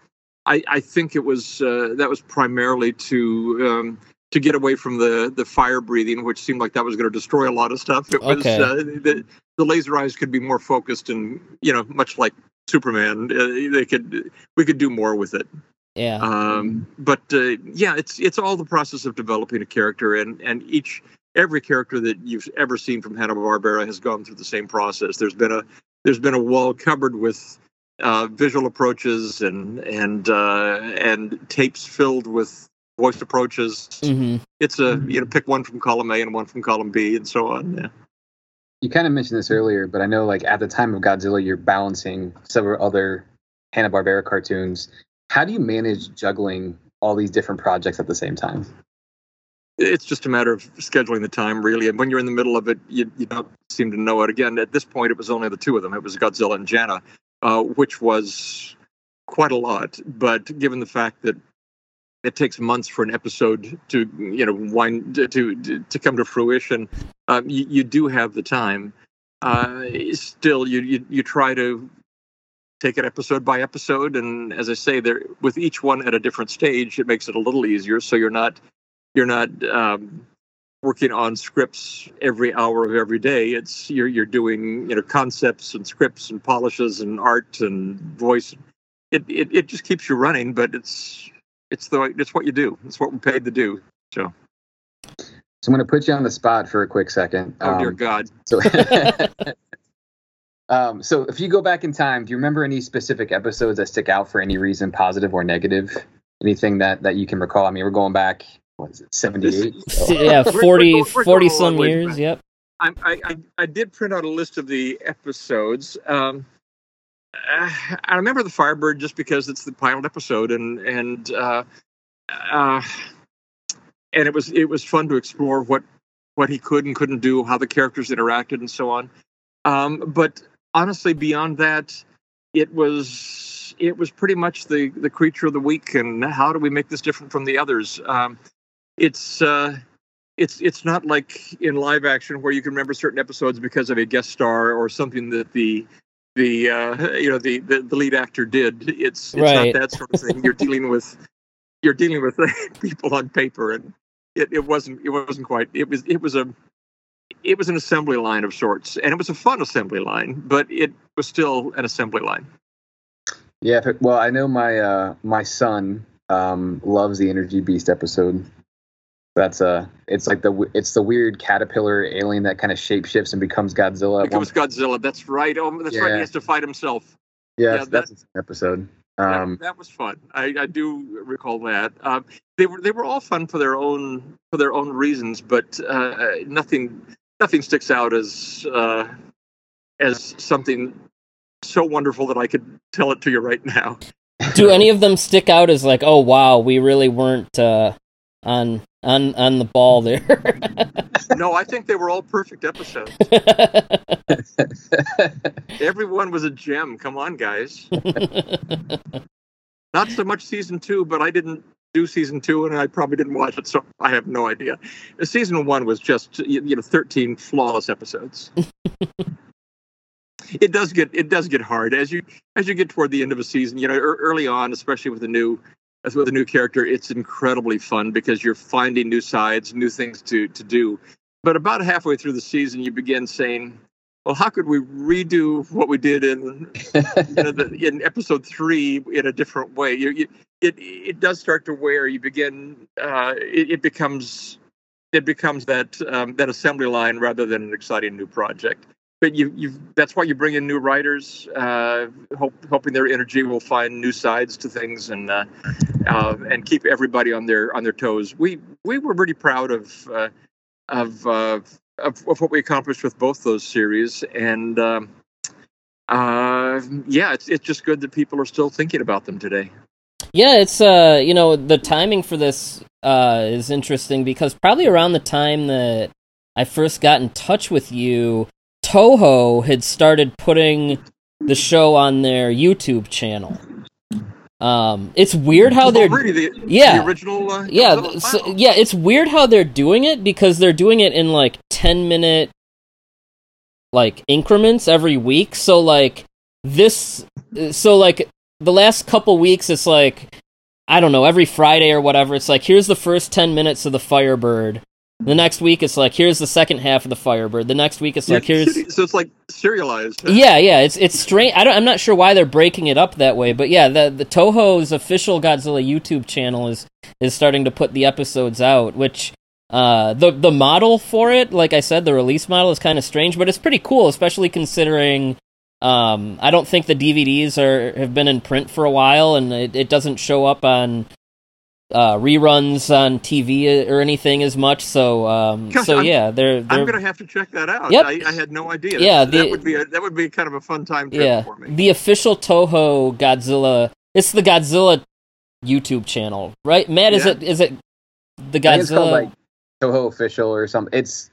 I, I think it was uh, that was primarily to um, to get away from the the fire breathing, which seemed like that was going to destroy a lot of stuff. It was Okay. uh, the the laser eyes could be more focused and you know much like Superman, uh, they could we could do more with it. Yeah. Um, but uh, yeah, it's it's all the process of developing a character, and and each every character that you've ever seen from Hanna Barbera has gone through the same process. There's been a there's been a wall covered with uh, visual approaches and and uh, and tapes filled with voice approaches. hmm It's a you know pick one from column A and one from column B and so on. Yeah. you kind of mentioned this earlier, but I know like at the time of Godzilla, you're balancing several other Hanna Barbera cartoons. How do you manage juggling all these different projects at the same time? It's just a matter of scheduling the time really. And when you're in the middle of it you, you don't seem to know it. Again at this point it was only the two of them. It was godzilla and jana uh, which was quite a lot. But given the fact that it takes months for an episode to you know wind to to, come to fruition um, you, you do have the time. Uh, still you, you you try to take it episode by episode. And as i say there with each one at a different stage it makes it a little easier. So you're not you're not um, working on scripts every hour of every day. It's you're you're doing you know concepts and scripts and polishes and art and voice. It it, it just keeps you running, but it's it's the it's what you do. It's what we're paid to do. So So I'm going to put you on the spot for a quick second. oh dear Um, God, So, um, so if you go back in time, do you remember any specific episodes that stick out for any reason, positive or negative? Anything that that you can recall? I mean, we're going back. What is it, 78? So- yeah, We're- we're 40, we're 40 some years. back. Yep. I, I I I did print out a list of the episodes. Um, I remember the Firebird just because it's the pilot episode, and and uh, uh, and it was it was fun to explore what what he could and couldn't do, how the characters interacted, and so on. Um, but honestly, beyond that, it was it was pretty much the the creature of the week, and how do we make this different from the others? Um, it's uh, it's it's not like in live action where you can remember certain episodes because of a guest star or something that the the uh, you know the, the the lead actor did. It's it's Right. not that sort of thing. You're dealing with you're dealing with people on paper, and it, it wasn't it wasn't quite it was it was a it was an assembly line of sorts, and it was a fun assembly line, but it was still an assembly line. Yeah, well, I know my uh, my son um, loves the Energy Beast episode. That's uh, it's like the it's the weird caterpillar alien that kind of shapeshifts and becomes Godzilla. at Becomes Godzilla. That's right. Oh, that's right. He has to fight himself. yeah, yeah, that's an episode. That- Um, that, was fun. I, I do recall that. Um, they were they were all fun for their own for their own reasons, but uh, nothing nothing sticks out as uh, as something so wonderful that I could tell it to you right now. Do any of them stick out as like, oh wow, we really weren't uh, on on on the ball there? no, I think they were all perfect episodes. Everyone was a gem. Come on, guys. Not so much season two, but I didn't do season two, and I probably didn't watch it, so I have no idea. Season one was just you know thirteen flawless episodes. it does get it does get hard as you as you get toward the end of a season. You know, ear- early on, especially with a new as with a new character, it's incredibly fun because you're finding new sides, new things to to do. But about halfway through the season, you begin saying, "Well, how could we redo what we did in you know, the, in episode three in a different way. You, you, it it does start to wear. You begin. Uh, it, it becomes it becomes that um, that assembly line rather than an exciting new project. But you you that's why you bring in new writers, uh, hope, hoping their energy will find new sides to things and uh, uh, and keep everybody on their on their toes. We we were pretty proud of uh, of, uh, of of what we accomplished with both those series and. Um, uh, yeah, it's it's just good that people are still thinking about them today. Yeah, it's uh, you know, the timing for this uh is interesting because probably around the time that I first got in touch with you, Toho had started putting the show on their YouTube channel. Um, it's weird how they're Already the, yeah. the original. Uh, yeah, so, yeah. It's weird how they're doing it because they're doing it in like ten minute like increments every week. So like this, so like the last couple weeks, it's like I don't know every Friday or whatever. It's like here's the first ten minutes of the Firebird. The next week, it's like here's the second half of the Firebird. The next week, it's like here's so it's like serialized. yeah, yeah, it's it's strange. I don't, I'm not sure why they're breaking it up that way, but yeah, the the Toho's official Godzilla YouTube channel is is starting to put the episodes out, which uh the the model for it, like I said, the release model is kind of strange, but it's pretty cool, especially considering um I don't think the DVDs are have been in print for a while, and it, it doesn't show up on uh reruns on TV or anything as much. So um Gosh, so I'm- yeah, they're they're I'm gonna have to check that out. Yep. I, I had no idea. Yeah, that the- would be a, that would be kind of a fun time trip yeah, for me. the official Toho Godzilla. It's the Godzilla YouTube channel, right? Matt, is it is it the I it's called Godzilla? like Toho official or something. It's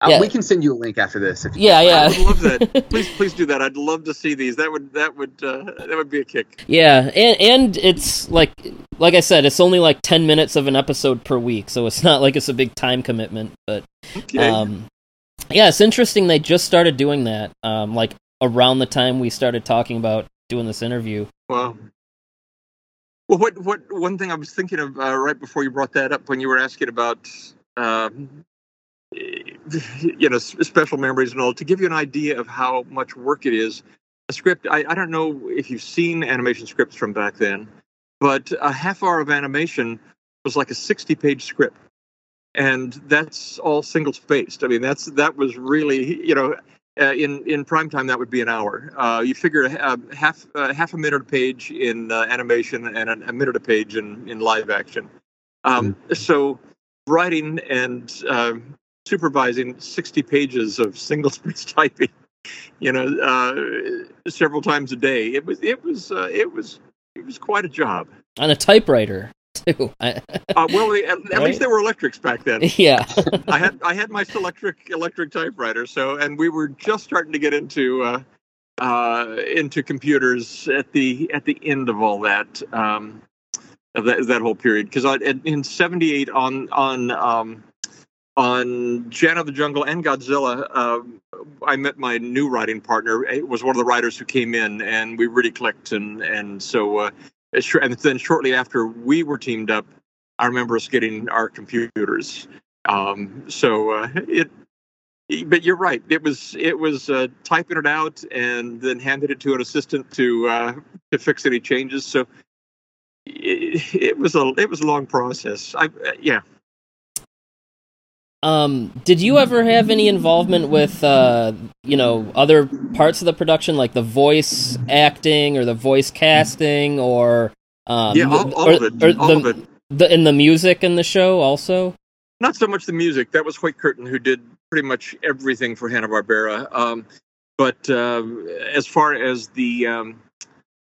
uh, Yeah. we can send you a link after this. If you yeah, I yeah, would love that. Please, please do that. I'd love to see these. That would that would uh, that would be a kick. yeah, and and it's like like I said, it's only like ten minutes of an episode per week, so it's not like it's a big time commitment. But Okay. um, yeah, it's interesting. They just started doing that, um, like around the time we started talking about doing this interview. Wow. Well, what what one thing I was thinking of uh, right before you brought that up when you were asking about um, you know special memories and all to give you an idea of how much work it is. A script I, I don't know if you've seen animation scripts from back then, but a half hour of animation was like a sixty page script, and that's all single spaced. I mean that's that was really you know uh, in in prime time that would be an hour. Uh, you figure a half uh, half a minute a page in uh, animation and a, a minute a page in in live action. Um, So writing and uh, supervising sixty pages of single space typing, you know, uh, several times a day. It was it was uh, it was it was quite a job. On a typewriter too. Uh, well, at, at Right? least they were electrics back then. yeah, I had I had my electric electric typewriter, so and we were just starting to get into uh, uh, into computers at the at the end of all that um, of that that whole period because in '78 on on um, on Jana of the Jungle and Godzilla, uh, I met my new writing partner. It was one of the writers who came in, and we really clicked. And and so, uh, and then shortly after we were teamed up, I remember us getting our computers. Um, so uh, it, but you're right. It was it was uh, typing it out and then handed it to an assistant to uh, to fix any changes. So it, it was a it was a long process. I yeah. Um, did you ever have any involvement with, uh, you know, other parts of the production, like the voice acting or the voice casting, or um, Yeah, all, all or- of it. all the, of it. the in the music in the show also? Not so much the music. That was Hoyt Curtin who did pretty much everything for Hanna Barbera. Um, but uh, as far as the um,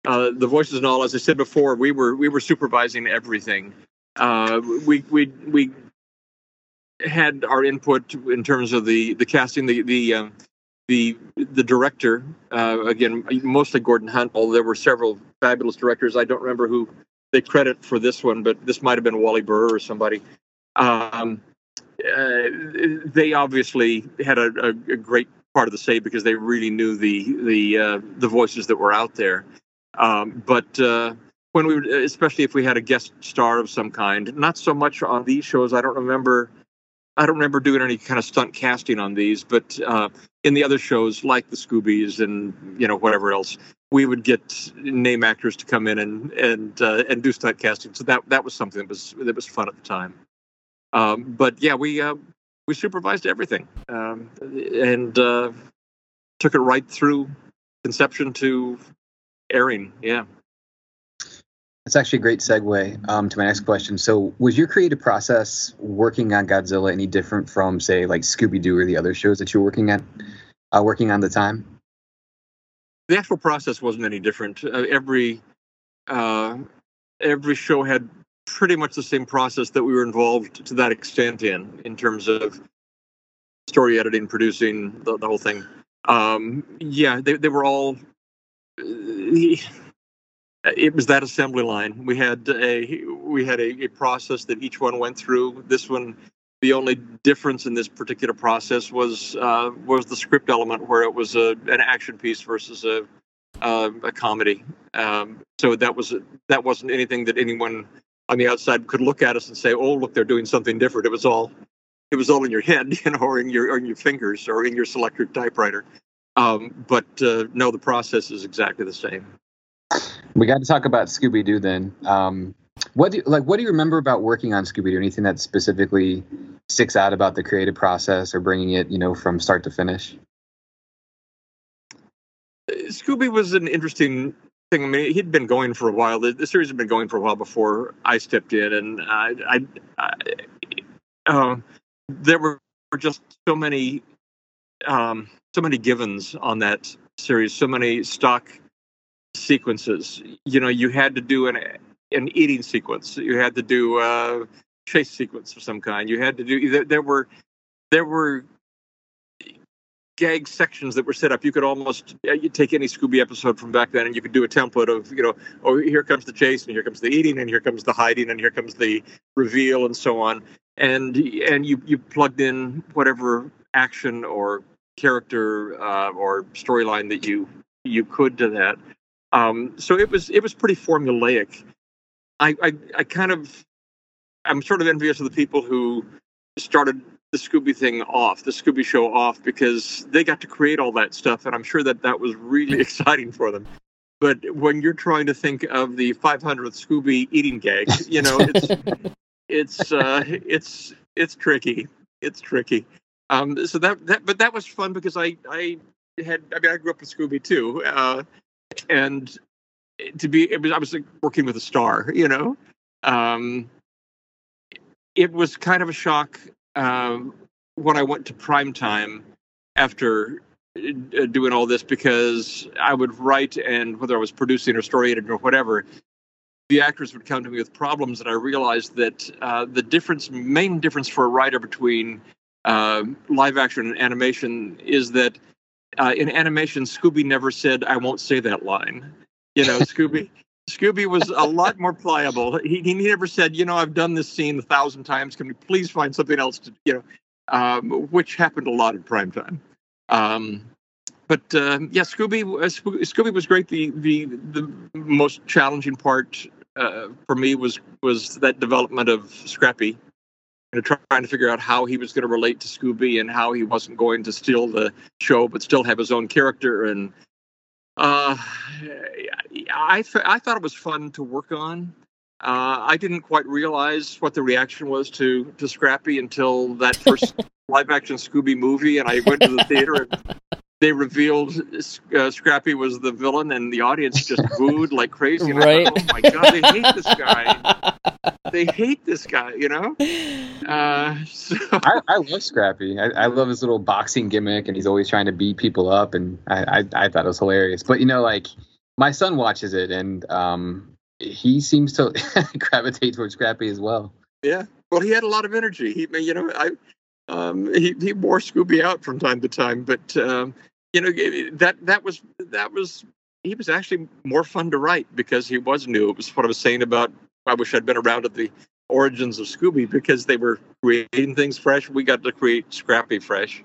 uh, the voices and all, as I said before, we were we were supervising everything. Uh, we we we had our input in terms of the the casting, the the um, the the director. Uh, again, mostly Gordon Hunt. Although there were several fabulous directors. I don't remember who they credit for this one, but this might have been Wally Burr or somebody. Um, uh, they obviously had a, a, a great part of the say because they really knew the the uh, the voices that were out there. Um, but uh, when we, especially if we had a guest star of some kind, not so much on these shows. I don't remember. I don't remember doing any kind of stunt casting on these, but uh, in the other shows like the Scoobies and you know whatever else, we would get name actors to come in and and uh, and do stunt casting. So that that was something that was that was fun at the time. Um, but yeah, we uh, we supervised everything um, and uh, took it right through conception to airing. Yeah. That's actually a great segue um, to my next question. So, was your creative process working on Godzilla any different from, say, like Scooby Doo or the other shows that you were working at, uh, working on the time? the actual process wasn't any different. Uh, every uh, every show had pretty much the same process that we were involved to that extent in, in terms of story editing, producing the, the whole thing. Um, yeah, they they were all. Uh, it was that assembly line. We had a we had a, a process that each one went through. This one the only difference in this particular process was uh, was the script element, where it was a, an action piece versus a a comedy. Um, so that was that wasn't anything that anyone on the outside could look at us and say, "Oh, look, they're doing something different." It was all it was all in your head, you know, or in your or in your fingers, or in your Selectric typewriter. Um, but uh, no, the process is exactly the same. We got to talk about Scooby Doo then. Um, what do you, like? What do you remember about working on Scooby Doo? Anything that specifically sticks out about the creative process or bringing it, you know, from start to finish? Scooby was an interesting thing. I mean, he'd been going for a while. The, the series had been going for a while before I stepped in, and I, I, I uh, there were just so many, um, so many givens on that series. So many stock sequences. You know, you had to do an an eating sequence. You had to do a chase sequence of some kind. You had to do there, there were there were gag sections that were set up. You could almost you take any Scooby episode from back then, and you could do a template of you know, oh here comes the chase, and here comes the eating, and here comes the hiding, and here comes the reveal, and so on. And and you you plugged in whatever action or character uh, or storyline that you you could to that. Um, so it was it was pretty formulaic. I, I I kind of I'm sort of envious of the people who started the Scooby thing off, the Scooby show off, because they got to create all that stuff, and I'm sure that that was really exciting for them. But when you're trying to think of the 500th Scooby eating gag, you know, it's it's uh, it's it's tricky. It's tricky. Um, so that that but that was fun because I I had I mean I grew up with Scooby too, uh, and to be it was I was like working with a star, you know. Um, it was kind of a shock um, when I went to prime time after uh, doing all this because I would write and whether I was producing or story editing or whatever, the actors would come to me with problems, and I realized that uh, the difference, main difference for a writer between uh, live action and animation is that uh, in animation, Scooby never said, "I won't say that line." You know, Scooby. Scooby was a lot more pliable. He, he never said, you know, I've done this scene a thousand times. Can we please find something else to, you know, um, which happened a lot in prime time. Um, but uh, yeah, Scooby, uh, Scooby was great. The the the most challenging part uh, for me was was that development of Scrappy, and trying to figure out how he was going to relate to Scooby and how he wasn't going to steal the show but still have his own character and uh, I th- I thought it was fun to work on. Uh, I didn't quite realize what the reaction was to to Scrappy until that first live action Scooby movie, and I went to the theater and they revealed uh, Scrappy was the villain, and the audience just booed like crazy. And right? Thought, oh my god, they hate this guy. they hate this guy. You know. Uh, so... I, I, love Scrappy. I, I, love his little boxing gimmick, and he's always trying to beat people up, and I, I, I thought it was hilarious. But you know, like my son watches it, and um, he seems to gravitate towards Scrappy as well. Yeah. Well, he had a lot of energy. He, you know, I um, he he wore Scooby out from time to time, but um, you know that that was that was he was actually more fun to write because he was new. It was what I was saying about I wish I'd been around at the origins of Scooby because they were creating things fresh. We got to create Scrappy fresh,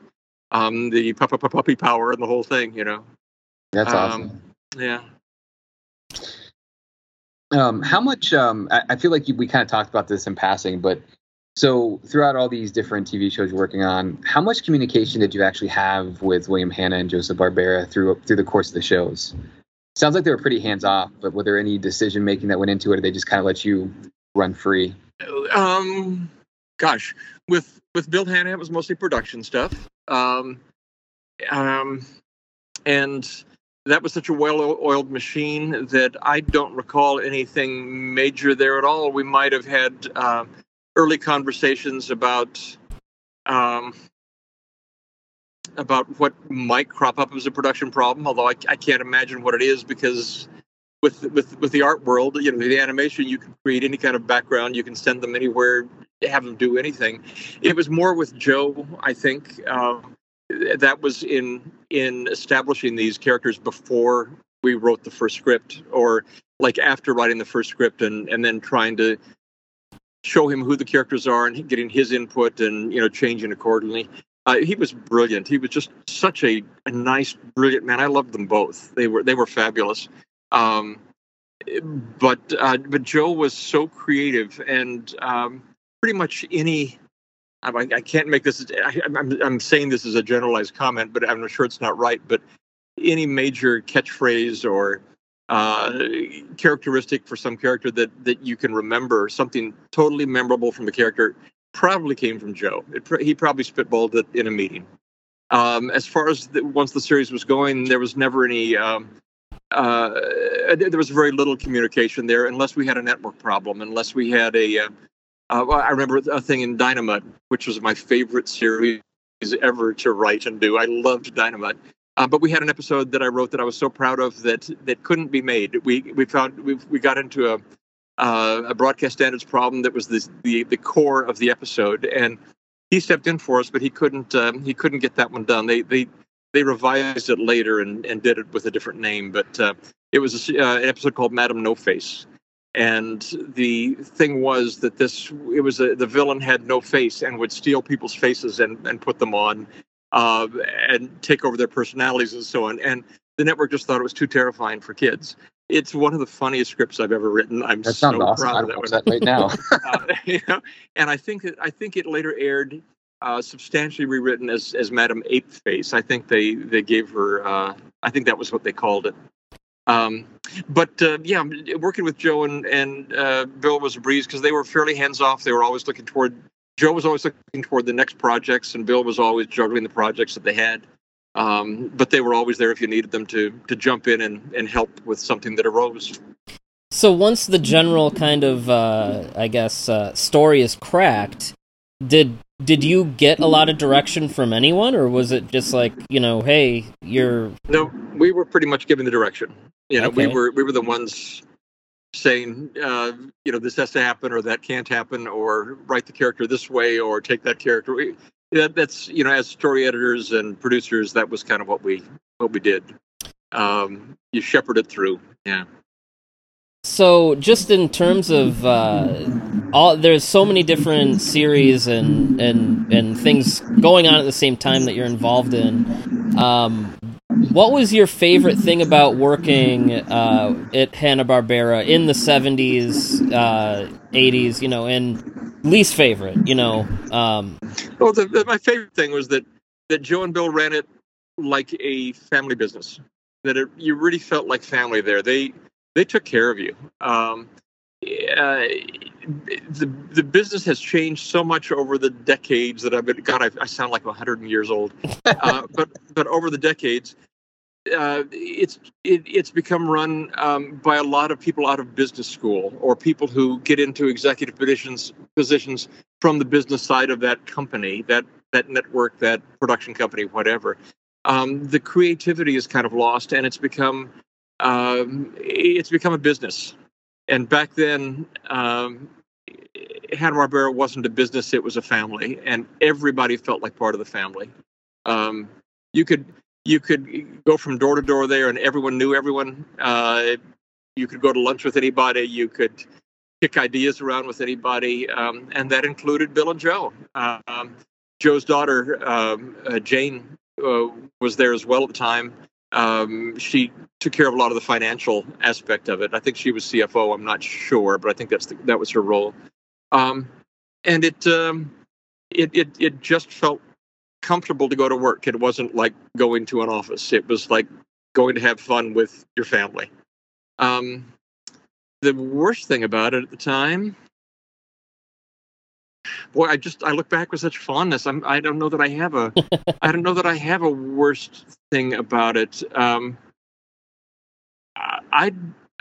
um, the puppy puppy power and the whole thing. You know. That's um, awesome. Yeah. Um, how much? Um, I, I, feel like we kind of talked about this in passing, but so throughout all these different TV shows you're working on, how much communication did you actually have with William Hanna and Joseph Barbera through through the course of the shows? Sounds like they were pretty hands off, but were there any decision making that went into it, or they just kind of let you run free? Um, gosh, with with Bill Hanna, it was mostly production stuff. Um, um, and that was such a well-oiled machine that I don't recall anything major there at all. We might have had uh, early conversations about um, about what might crop up as a production problem, although I, I, can't imagine what it is because with with with the art world, you know, the animation, you can create any kind of background. You can send them anywhere, have them do anything. It was more with Joe, I think. Uh, that was in in establishing these characters before we wrote the first script, or like after writing the first script, and and then trying to show him who the characters are and getting his input and you know changing accordingly. Uh, he was brilliant. He was just such a, a nice, brilliant man. I loved them both. They were they were fabulous. Um, but uh, but Joe was so creative and um, pretty much any. I, I can't make this. I, I'm I'm saying this as a generalized comment, but I'm sure it's not right. But any major catchphrase or uh, characteristic for some character that that you can remember, something totally memorable from the character, probably came from Joe. It, he probably spitballed it in a meeting. Um, as far as the, once the series was going, there was never any. Um, uh, there was very little communication there, unless we had a network problem, unless we had a. Uh, uh, I remember a thing in Dynomutt, which was my favorite series ever to write and do. I loved Dynomutt. Uh, but we had an episode that I wrote that I was so proud of that that couldn't be made. We we found we we got into a uh, a broadcast standards problem that was the, the the core of the episode, and he stepped in for us, but he couldn't um, he couldn't get that one done. They they they revised it later and, and did it with a different name, but uh, it was a, uh, an episode called Madam No Face, and the thing was that this it was a, the villain had no face and would steal people's faces and and put them on uh, and take over their personalities and so on. And the network just thought it was too terrifying for kids. It's one of the funniest scripts I've ever written. I'm that so awesome. proud of that, watch that right now. uh, you know, and I think that I think it later aired uh, substantially rewritten as as Madam Ape Face. I think they they gave her. Uh, I think that was what they called it. Um, but uh, yeah, working with Joe and and uh, Bill was a breeze because they were fairly hands off. They were always looking toward Joe was always looking toward the next projects, and Bill was always juggling the projects that they had. Um, but they were always there if you needed them to to jump in and, and help with something that arose. So once the general kind of, uh, I guess, uh, story is cracked, did did you get a lot of direction from anyone, or was it just like you know, hey, you're? No, we were pretty much giving the direction. You know, Okay. we were we were the ones saying, uh, you know, this has to happen or that can't happen, or write the character this way or take that character. We, that, that's you know, as story editors and producers, that was kind of what we what we did. Um, you shepherd it through. Yeah. So just in terms of uh, all, there's so many different series and and and things going on at the same time that you're involved in. Um, what was your favorite thing about working uh, at Hanna Barbera in the '70s, uh, '80s? You know, and least favorite. You know, um, Well, the, the, my favorite thing was that that Joe and Bill ran it like a family business. That it, you really felt like family there. They they took care of you. Um, uh, the the business has changed so much over the decades that I've been. God, I, I sound like 100 years old. Uh, but but over the decades, uh, it's it, it's become run um, by a lot of people out of business school or people who get into executive positions positions from the business side of that company, that that network, that production company, whatever. Um, the creativity is kind of lost, and it's become um, it's become a business. And back then, um, Hanna Barbera wasn't a business; it was a family, and everybody felt like part of the family. Um, you could you could go from door to door there, and everyone knew everyone. Uh, you could go to lunch with anybody. You could kick ideas around with anybody, um, and that included Bill and Joe. Um, Joe's daughter, um, uh, Jane, uh, was there as well at the time. Um, she took care of a lot of the financial aspect of it. I think she was CFO. I'm not sure, but I think that's the, that was her role. Um, and it, um, it it it just felt comfortable to go to work. It wasn't like going to an office. It was like going to have fun with your family. Um, the worst thing about it at the time, boy, I just I look back with such fondness. I'm I don't know that I have a I don't know that I have a worst thing about it. Um, I, I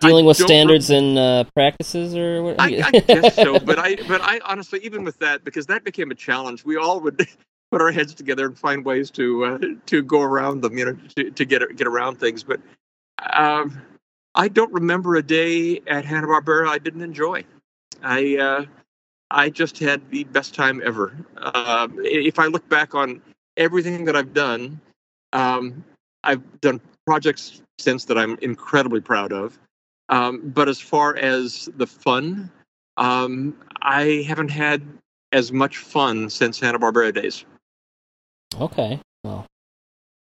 dealing with standards and uh, practices, or what? I, I guess so, but I but I honestly even with that because that became a challenge. We all would put our heads together and find ways to uh, to go around them, you know, to, to get get around things. But um, I don't remember a day at Hanna Barbera I didn't enjoy. I uh, I just had the best time ever. Uh, if I look back on everything that I've done, um, I've done projects since that I'm incredibly proud of. Um, but as far as the fun, um, I haven't had as much fun since Hanna Barbera days. Okay, well,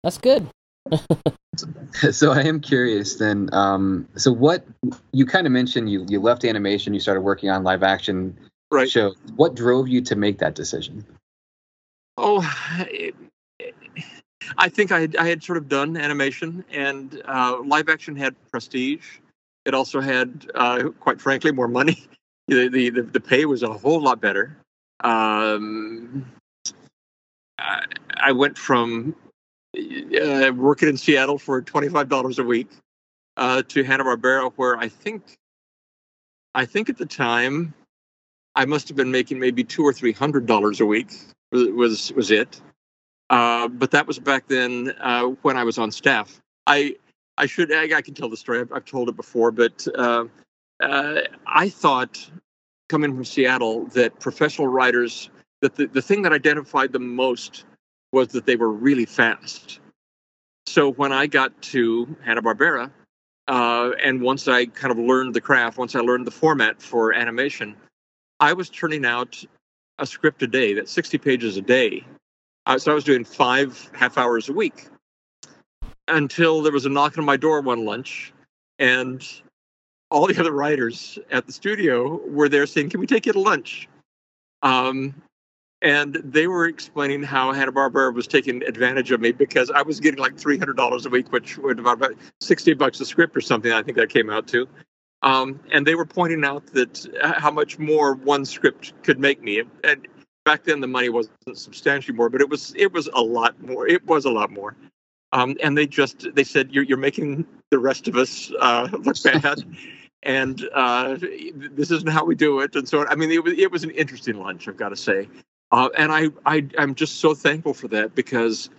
that's good. so I am curious then. Um, so what you kind of mentioned you you left animation, you started working on live action right. shows. What drove you to make that decision? Oh, it, I think I had, I had sort of done animation, and uh, live action had prestige. It also had, uh, quite frankly, more money. The, the, the the pay was a whole lot better. Um, I, I went from uh, working in Seattle for twenty five dollars a week uh, to Hanna Barbera, where I think I think at the time I must have been making maybe two or three hundred dollars a week was was it. Uh, but that was back then uh, when I was on staff. I I should I, I can tell the story. I've, I've told it before, but uh, uh, I thought coming from Seattle that professional writers that the, the thing that identified them most was that they were really fast. So when I got to Hanna Barbera, uh, and once I kind of learned the craft, once I learned the format for animation, I was turning out a script a day, that's 60 pages a day. Uh, so I was doing five half hours a week until there was a knock on my door one lunch, and all the other writers at the studio were there saying, "Can we take you to lunch?" Um, and they were explaining how Hanna Barbera was taking advantage of me because I was getting like three hundred dollars a week, which would about sixty bucks a script or something. I think that came out to. Um, and they were pointing out that uh, how much more one script could make me. And back then, the money wasn't substantially more, but it was it was a lot more. It was a lot more. Um, and they just they said you're you're making the rest of us uh, look bad. and uh, this isn't how we do it, and so I mean, it was it was an interesting lunch, I've got to say, uh, and I, I I'm just so thankful for that because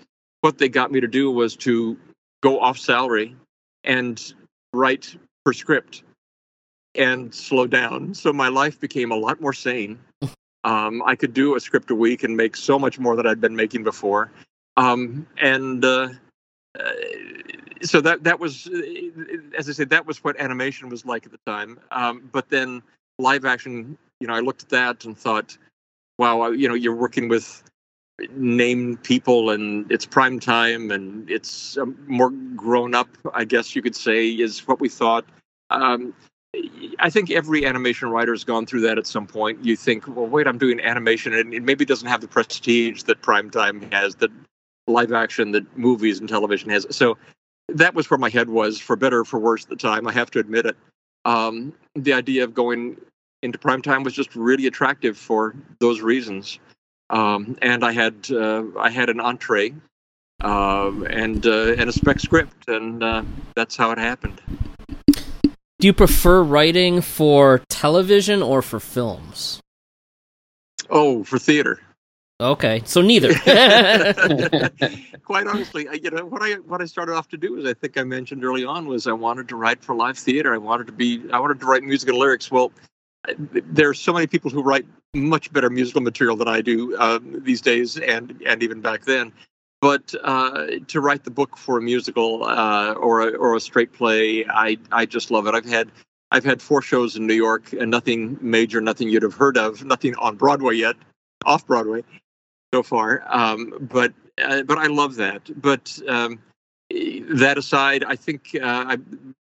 what they got me to do was to go off salary and write per script and slow down. So my life became a lot more sane. Um, I could do a script a week and make so much more than I'd been making before. Um, and uh, uh, so that that was, as I said, that was what animation was like at the time. Um, but then live action, you know, I looked at that and thought, wow, you know, you're working with named people and it's prime time and it's um, more grown up, I guess you could say, is what we thought. Um, I think every animation writer has gone through that at some point. You think, well, wait, I'm doing animation, and it maybe doesn't have the prestige that primetime has, that live action, that movies and television has. So that was where my head was, for better or for worse at the time. I have to admit it. Um, the idea of going into primetime was just really attractive for those reasons. Um, and I had uh, I had an entree uh, and uh, and a spec script, and uh, that's how it happened. Do you prefer writing for television or for films? Oh, for theater. Okay, so neither. Quite honestly, I, you know what I what I started off to do is I think I mentioned early on was I wanted to write for live theater. I wanted to be I wanted to write music and lyrics. Well, there are so many people who write much better musical material than I do uh, these days, and and even back then. But uh, to write the book for a musical uh, or a, or a straight play, I I just love it. I've had I've had four shows in New York, and nothing major, nothing you'd have heard of, nothing on Broadway yet, off Broadway so far. Um, but uh, but I love that. But um, that aside, I think uh, I,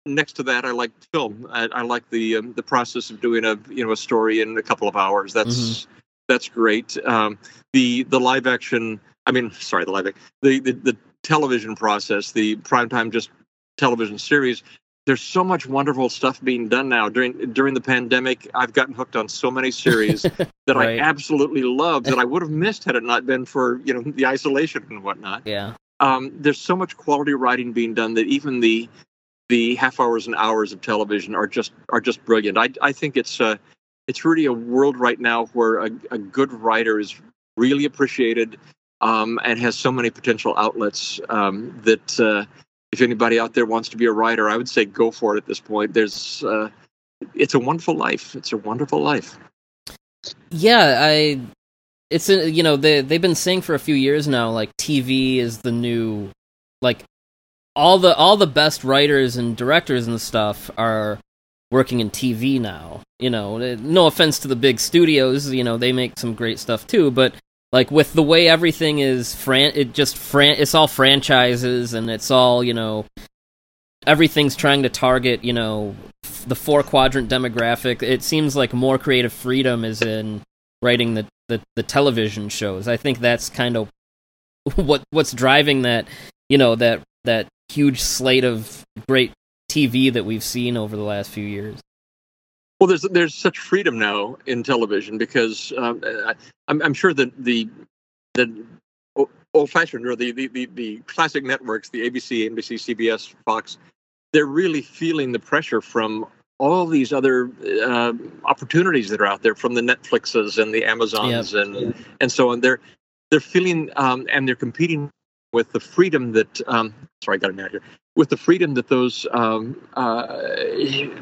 next to that, I like film. I, I like the um, the process of doing a you know a story in a couple of hours. That's mm-hmm. that's great. Um, the the live action. I mean, sorry, the live the, the the television process, the primetime just television series. There's so much wonderful stuff being done now during during the pandemic. I've gotten hooked on so many series that right. I absolutely love that I would have missed had it not been for you know the isolation and whatnot. Yeah. Um, there's so much quality writing being done that even the the half hours and hours of television are just are just brilliant. I I think it's uh, it's really a world right now where a, a good writer is really appreciated um, and has so many potential outlets um, that uh, if anybody out there wants to be a writer, I would say go for it at this point. There's, uh, it's a wonderful life. It's a wonderful life. Yeah, I. It's a, you know they they've been saying for a few years now like TV is the new like all the all the best writers and directors and stuff are working in TV now. You know, no offense to the big studios, you know, they make some great stuff too, but like with the way everything is fran it just fran it's all franchises and it's all, you know, everything's trying to target, you know, the four quadrant demographic. It seems like more creative freedom is in writing the the, the television shows. I think that's kind of what what's driving that, you know, that that huge slate of great TV that we've seen over the last few years. Well, there's there's such freedom now in television because um, I, I'm, I'm sure that the the old fashioned or the, the, the, the, classic networks, the ABC, NBC, CBS, Fox, they're really feeling the pressure from all these other uh, opportunities that are out there from the Netflixes and the Amazons yep. and and so on. They're they're feeling um, and they're competing with the freedom that um, sorry, I got it out here with the freedom that those um, uh,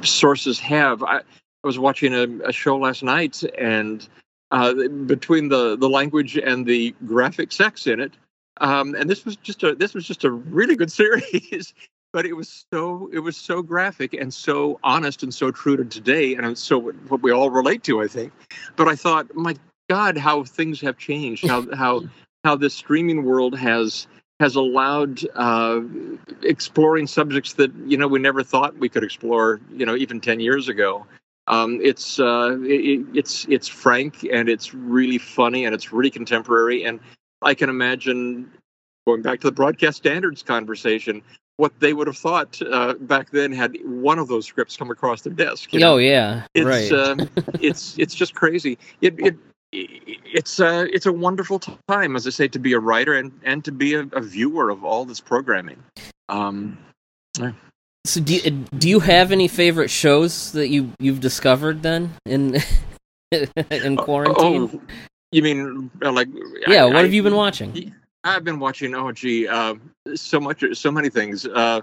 sources have. I, I was watching a, a, show last night, and uh, between the, the language and the graphic sex in it, um, and this was just a this was just a really good series. but it was so it was so graphic and so honest and so true to today, and so what we all relate to, I think. But I thought, my God, how things have changed. How how how this streaming world has has allowed uh, exploring subjects that you know we never thought we could explore. You know, even ten years ago. Um, it's uh, it, it's it's frank and it's really funny and it's really contemporary and I can imagine going back to the broadcast standards conversation what they would have thought uh, back then had one of those scripts come across their desk. You know? Oh yeah, it's right. um, it's it's just crazy. It, it it's a uh, it's a wonderful time, as I say, to be a writer and and to be a, a viewer of all this programming. Um, yeah. So do you, do you have any favorite shows that you you've discovered then in in quarantine? Oh, you mean uh, like? Yeah, I, what have you been watching? I've been watching. Oh, gee, uh, so much, so many things. Uh,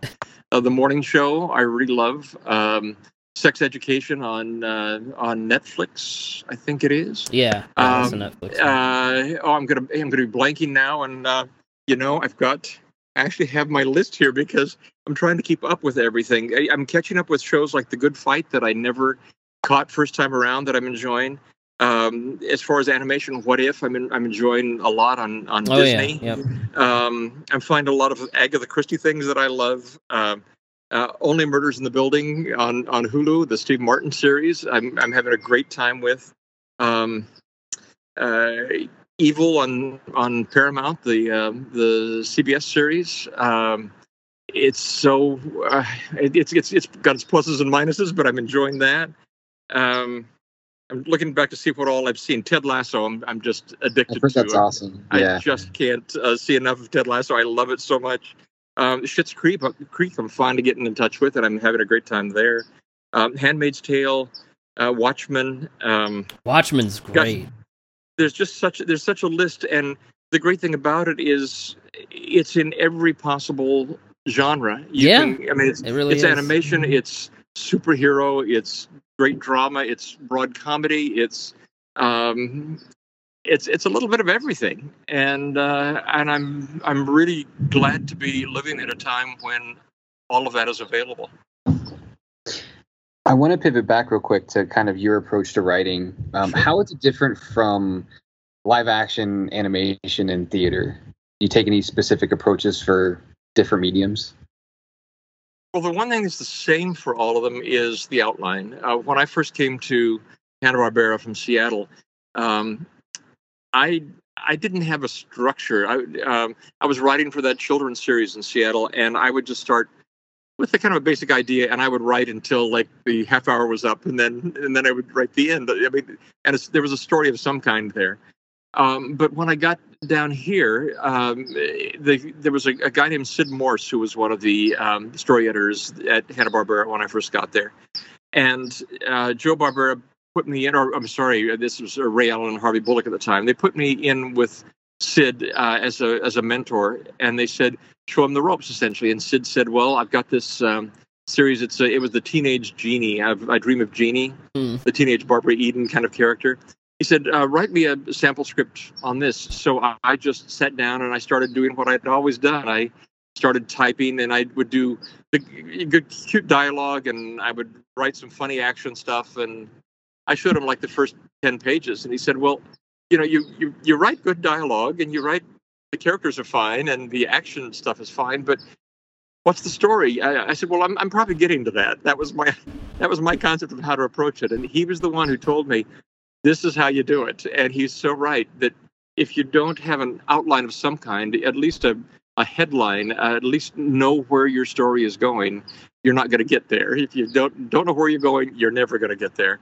uh, the morning show I really love. Um, Sex Education on uh, on Netflix, I think it is. Yeah, um, Netflix. Uh, oh, I'm gonna I'm gonna be blanking now, and uh, you know I've got I actually have my list here because I'm trying to keep up with everything. I, I'm catching up with shows like The Good Fight that I never caught first time around that I'm enjoying. Um, as far as animation, What If I'm in, I'm enjoying a lot on on oh, Disney. Yeah. Yep. Um, I'm finding a lot of Agatha Christie things that I love. Um, uh, Only Murders in the Building on on Hulu, the Steve Martin series. I'm I'm having a great time with. Um, uh, Evil on on Paramount, the uh, the CBS series. Um, it's so uh, it, it's it's it's got its pluses and minuses, but I'm enjoying that. Um, I'm looking back to see what all I've seen. Ted Lasso, I'm I'm just addicted to. That's awesome. Yeah. I just can't uh, see enough of Ted Lasso. I love it so much. Um, Schitt's Creek, uh, Creek, I'm finally getting in touch with, and I'm having a great time there. Um, Handmaid's Tale, uh, Watchmen. Um, Watchmen's great. Gosh, there's just such there's such a list, and the great thing about it is it's in every possible genre. You yeah, can, I mean it's it really it's is. animation, it's superhero, it's great drama, it's broad comedy, it's um, it's it's a little bit of everything, and uh, and I'm I'm really glad to be living at a time when all of that is available. I want to pivot back real quick to kind of your approach to writing. Um, sure. How is it different from live action, animation, and theater? Do you take any specific approaches for different mediums? Well, the one thing that's the same for all of them is the outline. Uh, when I first came to Hanna Barbera from Seattle, um, I I didn't have a structure. I um, I was writing for that children's series in Seattle, and I would just start with a kind of a basic idea, and I would write until like the half hour was up, and then and then I would write the end. I mean, and there was a story of some kind there. Um, but when I got down here, um, the, there was a, a, guy named Sid Morse who was one of the um, story editors at Hanna Barbera when I first got there, and uh, Joe Barbera put me in, or I'm sorry, this was Ray Allen and Harvey Bullock at the time. They put me in with Sid uh, as a as a mentor, and they said show him the ropes essentially. And Sid said, "Well, I've got this um, series. It's a, it was the teenage genie I've, I dream of Jeannie Mm. the teenage Barbara Eden kind of character." He said, uh, "Write me a sample script on this." So I, I just sat down and I started doing what I'd always done. I started typing, and I would do the good, cute dialogue, and I would write some funny action stuff. And I showed him like the first ten pages, and he said, "Well, you know, you you you write good dialogue, and you write the characters are fine, and the action stuff is fine, but." What's the story? I, I said, "Well, I'm, I'm probably getting to that. That was my that was my concept of how to approach it." And he was the one who told me, "This is how you do it." And he's so right that if you don't have an outline of some kind, at least a a headline, uh, at least know where your story is going, you're not going to get there. If you don't don't know where you're going, you're never going to get there.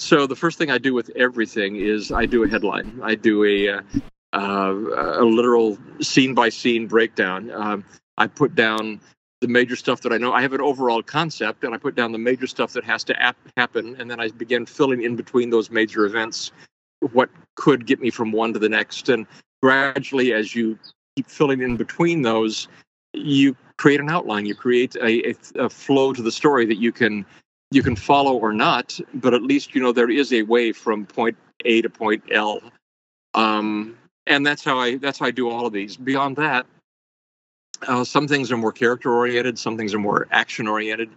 So the first thing I do with everything is I do a headline. I do a uh, uh, a literal scene by scene breakdown. Um, I put down the major stuff that I know. I have an overall concept, and I put down the major stuff that has to ap- happen, and then I begin filling in between those major events what could get me from one to the next. And gradually, as you keep filling in between those, you create an outline. You create a, a, a flow to the story that you can you can follow or not, but at least you know there is a way from point A to point L. Um, and that's how I that's how I do all of these. Beyond that, uh, some things are more character oriented, some things are more action oriented.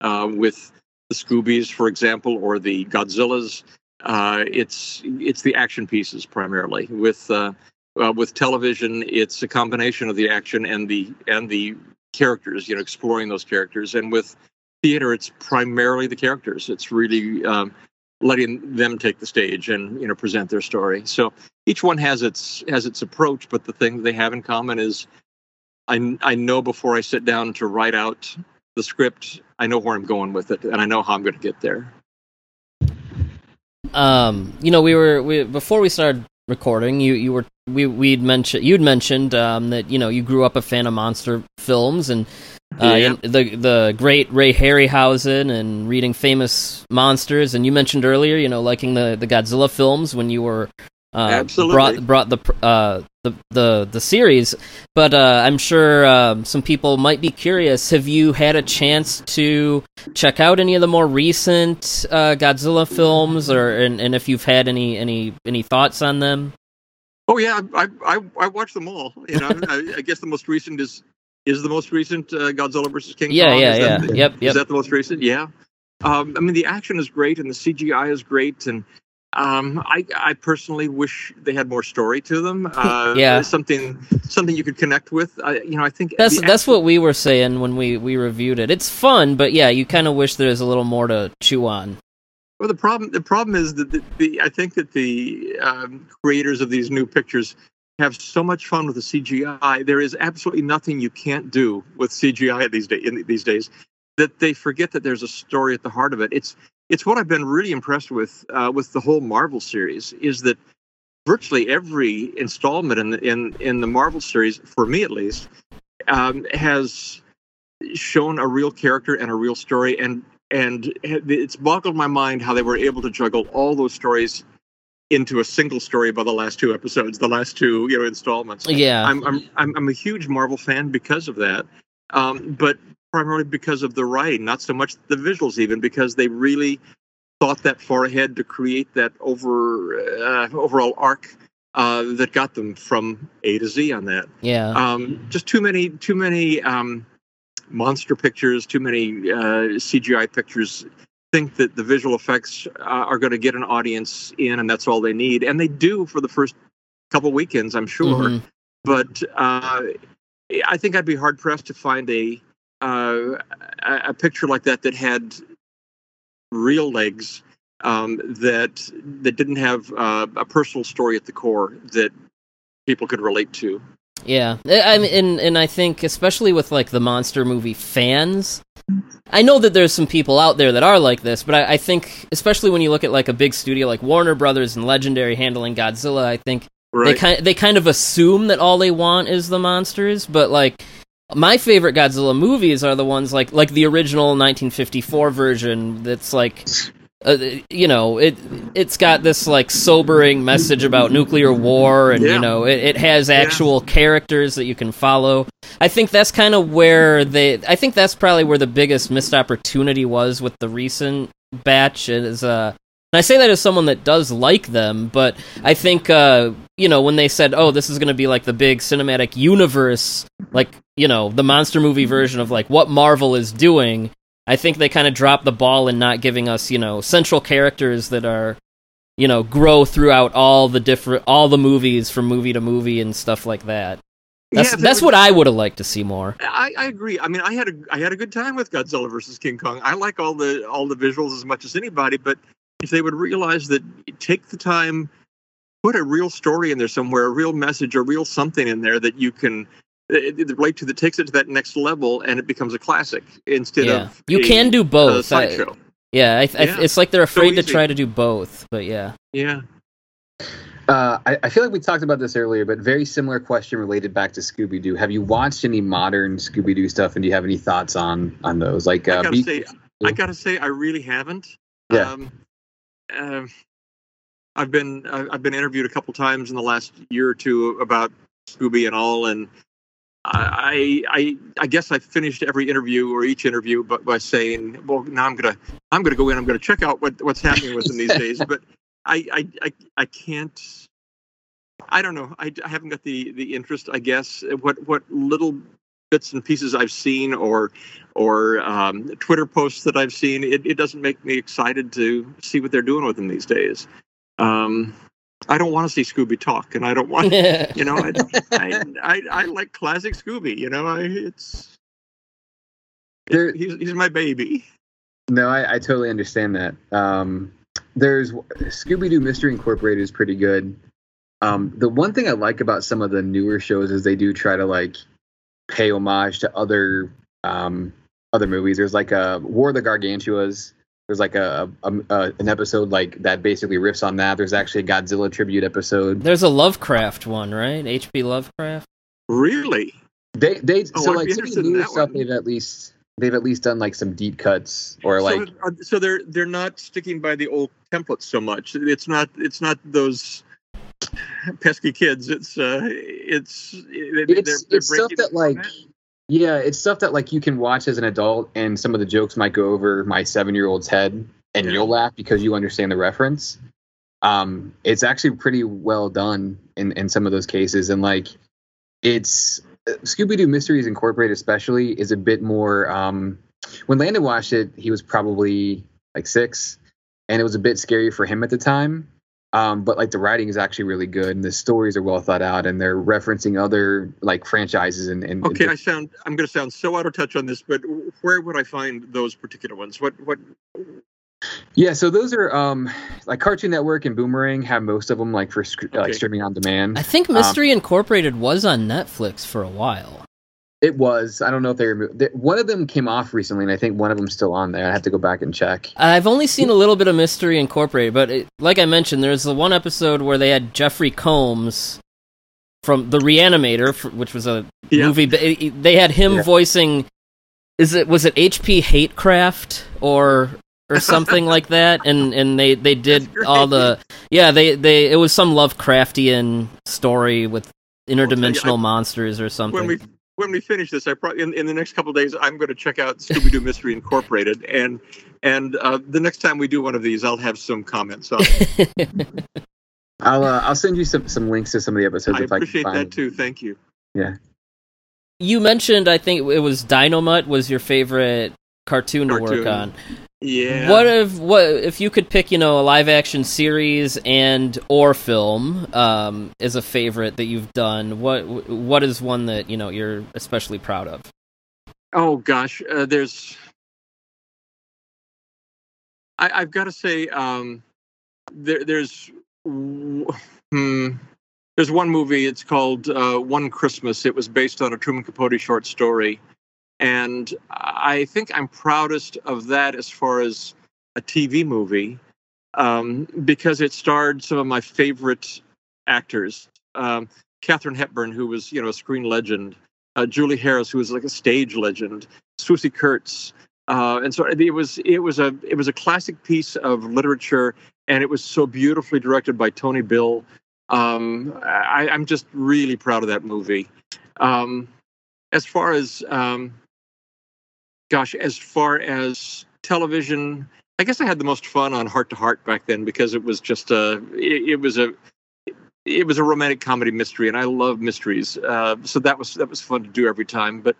Uh, with the Scoobies, for example, or the Godzillas, uh, it's it's the action pieces primarily. With uh, uh, with television, it's a combination of the action and the and the characters. You know, exploring those characters. And with theater, it's primarily the characters. It's really um, letting them take the stage and you know present their story. So each one has its has its approach, but the thing they have in common is I I know before I sit down to write out the script, I know where I'm going with it, and I know how I'm going to get there. Um, you know, we were we before we started recording. You you were we we'd mentioned you'd mentioned um, that you know you grew up a fan of monster films and. Uh, Yeah. and the the great Ray Harryhausen and reading famous monsters, and you mentioned earlier, you know, liking the, the Godzilla films when you were uh, Absolutely. brought brought the uh, the the the series. But uh, I'm sure um, some people might be curious. Have you had a chance to check out any of the more recent uh, Godzilla films, or and, and if you've had any any any thoughts on them? Oh yeah, I I I watched them all. You know, I, I guess the most recent is is the most recent uh, Godzilla versus King Yeah, Kong. yeah, is yeah. That the, Yep, Is that the most recent? Yeah. Um, I mean, the action is great and the CGI is great, and um, I I personally wish they had more story to them. Uh, Yeah. something something you could connect with. I, you know, I think That's that's what we were saying when we we reviewed it. It's fun, but yeah, you kind of wish there was a little more to chew on. Well, the problem the problem is that the, the I think that the um, creators of these new pictures have so much fun with the CGI. There is absolutely nothing you can't do with CGI these days. In these days, that they forget that there's a story at the heart of it. It's it's what I've been really impressed with uh, with the whole Marvel series is that virtually every installment in the, in in the Marvel series, for me at least, um, has shown a real character and a real story. And and it's boggled my mind how they were able to juggle all those stories into a single story by the last two episodes, the last two you know installments. Yeah, I'm I'm I'm, I'm a huge Marvel fan because of that, um, but primarily because of the writing, not so much the visuals, even because they really thought that far ahead to create that over uh, overall arc uh, that got them from A to Z on that. Yeah, um, just too many too many um, monster pictures too many uh, cgi pictures think that the visual effects uh, are going to get an audience in and that's all they need. And they do for the first couple weekends i'm sure. Mhm. but uh, i think i'd be hard pressed to find a uh, a a picture like that that had real legs um, that that didn't have uh, a personal story at the core that people could relate to yeah. I I mean, and and I think especially with like the monster movie fans, I know that there's some people out there that are like this, but I, I think especially when you look at like a big studio like Warner Brothers and Legendary handling Godzilla, I think right they kind they kind of assume that all they want is the monsters, but like my favorite Godzilla movies are the ones like like the original 1954 version that's like uh, you know it it's got this like sobering message about nuclear war, and Yeah. you know, it, it has actual characters that you can follow. I think that's kind of where they. I think that's probably where the biggest missed opportunity was with the recent batch. Is uh, and I say that as someone that does like them, but I think uh, you know when they said, "Oh, this is going to be like the big cinematic universe," like you know the monster movie version of like what Marvel is doing. I think they kind of dropped the ball in not giving us, you know, central characters that are, you know, grow throughout all the different all the movies from movie to movie and stuff like that. That's Yeah, that's was- what I would have liked to see more. I, I agree. I mean, I had a I had a good time with Godzilla versus King Kong. I like all the all the visuals as much as anybody, but if they would realize that take the time, put a real story in there somewhere, a real message, a real something in there that you can uh, relate to that takes it to that next level and it becomes a classic instead Yeah, of you a, can do a both. I- sideshow. yeah, I, I, Yeah, it's like they're afraid to try to do both. But yeah, Yeah. Uh, I, I feel like we talked about this earlier, but very similar question related back to Scooby Doo. Have you watched any modern Scooby Doo stuff, and do you have any thoughts on on those? Like, I uh, gotta Beast- say, I gotta say, I really haven't. Yeah. Um, um, I've been I've been interviewed a couple times in the last year or two about Scooby and all, and I I I guess I finished every interview or each interview, but by saying, well, now I'm gonna I'm gonna go in, I'm gonna check out what what's happening with them these days, but I I I, I can't. I don't know. I, I haven't got the the interest. I guess what what little bits and pieces I've seen or or um, Twitter posts that I've seen, it, it doesn't make me excited to see what they're doing with them these days. Um, I don't want to see Scooby talk, and I don't want, you know, I, I, I, I like classic Scooby. You know, I, it's, There- he's, he's my baby. No, I, I totally understand that. Um, there's Scooby Doo Mystery Incorporated is pretty good. Um, the one thing I like about some of the newer shows is they do try to like pay homage to other um, other movies. There's like a War of the Gargantuas. There's like a, a, a an episode like that basically riffs on that. There's actually a Godzilla tribute episode. there's a Lovecraft one, right? H.P. Lovecraft. Really? They they oh, so I'd like some of the newer stuff one. they've at least they've at least done like some deep cuts or like so, uh, so they're they're not sticking by the old templates so much. It's not it's not those pesky kids. It's uh, it's they- it's, they're, they're stuff that like yeah it's stuff that like you can watch as an adult and some of the jokes might go over my seven year old's head and Yeah. you'll laugh because you understand the reference um it's actually pretty well done in in some of those cases and like it's scooby-doo mysteries incorporated especially is a bit more um when landon watched it he was probably like six and it was a bit scary for him at the time um, but like the writing is actually really good and the stories are well thought out and they're referencing other like franchises and, and Okay, I sound I'm going to sound so out of touch on this, but where would I find those particular ones? What what? yeah so those are um like cartoon network and boomerang have most of them like for sc- like Okay. streaming on demand I think Mystery Incorporated was on Netflix for a while. It was i don't know if they removed they, one of them came off recently and i think one of them's still on there i have to go back and check I've only seen a little bit of Mystery Incorporated, but it, like I mentioned, there's the one episode where they had Jeffrey Combs from The Reanimator, f- which was a Yeah. movie. But it- it- they had him Yeah. voicing. Is it was it H.P. Hatecraft or or something like that? And and they they did all the yeah they they it was some Lovecraftian story with interdimensional I- monsters or something. When we when we finish this, I probably in, in the next couple of days I'm going to check out Scooby Doo Mystery Incorporated, and and uh, the next time we do one of these, I'll have some comments on. it. i'll uh, i'll send you some some links to some of the episodes I if i appreciate can find that too. Thank you. Yeah. You mentioned I think it was Dynomutt was your favorite cartoon, to work on. Yeah. What if what if you could pick, you know, a live action series and or film um, as a favorite that you've done? What what is one that you know you're especially proud of? Oh gosh, uh, there's. I, I've got to say, um, there, there's, hmm, there's one movie. It's called uh, One Christmas. It was based on a Truman Capote short story, and I think I'm proudest of that as far as a TV movie, um, because it starred some of my favorite actors. Um, Katharine Hepburn, who was you know a screen legend uh, Julie Harris, who was like a stage legend, Swoosie Kurtz, uh, and so it was it was a it was a classic piece of literature and it was so beautifully directed by Tony Bill. Um, I, I'm just really proud of that movie. Um, as far as um, gosh, as far as television, I guess I had the most fun on Hart to Hart back then because it was just a it, it was a it was a romantic comedy mystery, and I love mysteries. Uh, so that was that was fun to do every time. But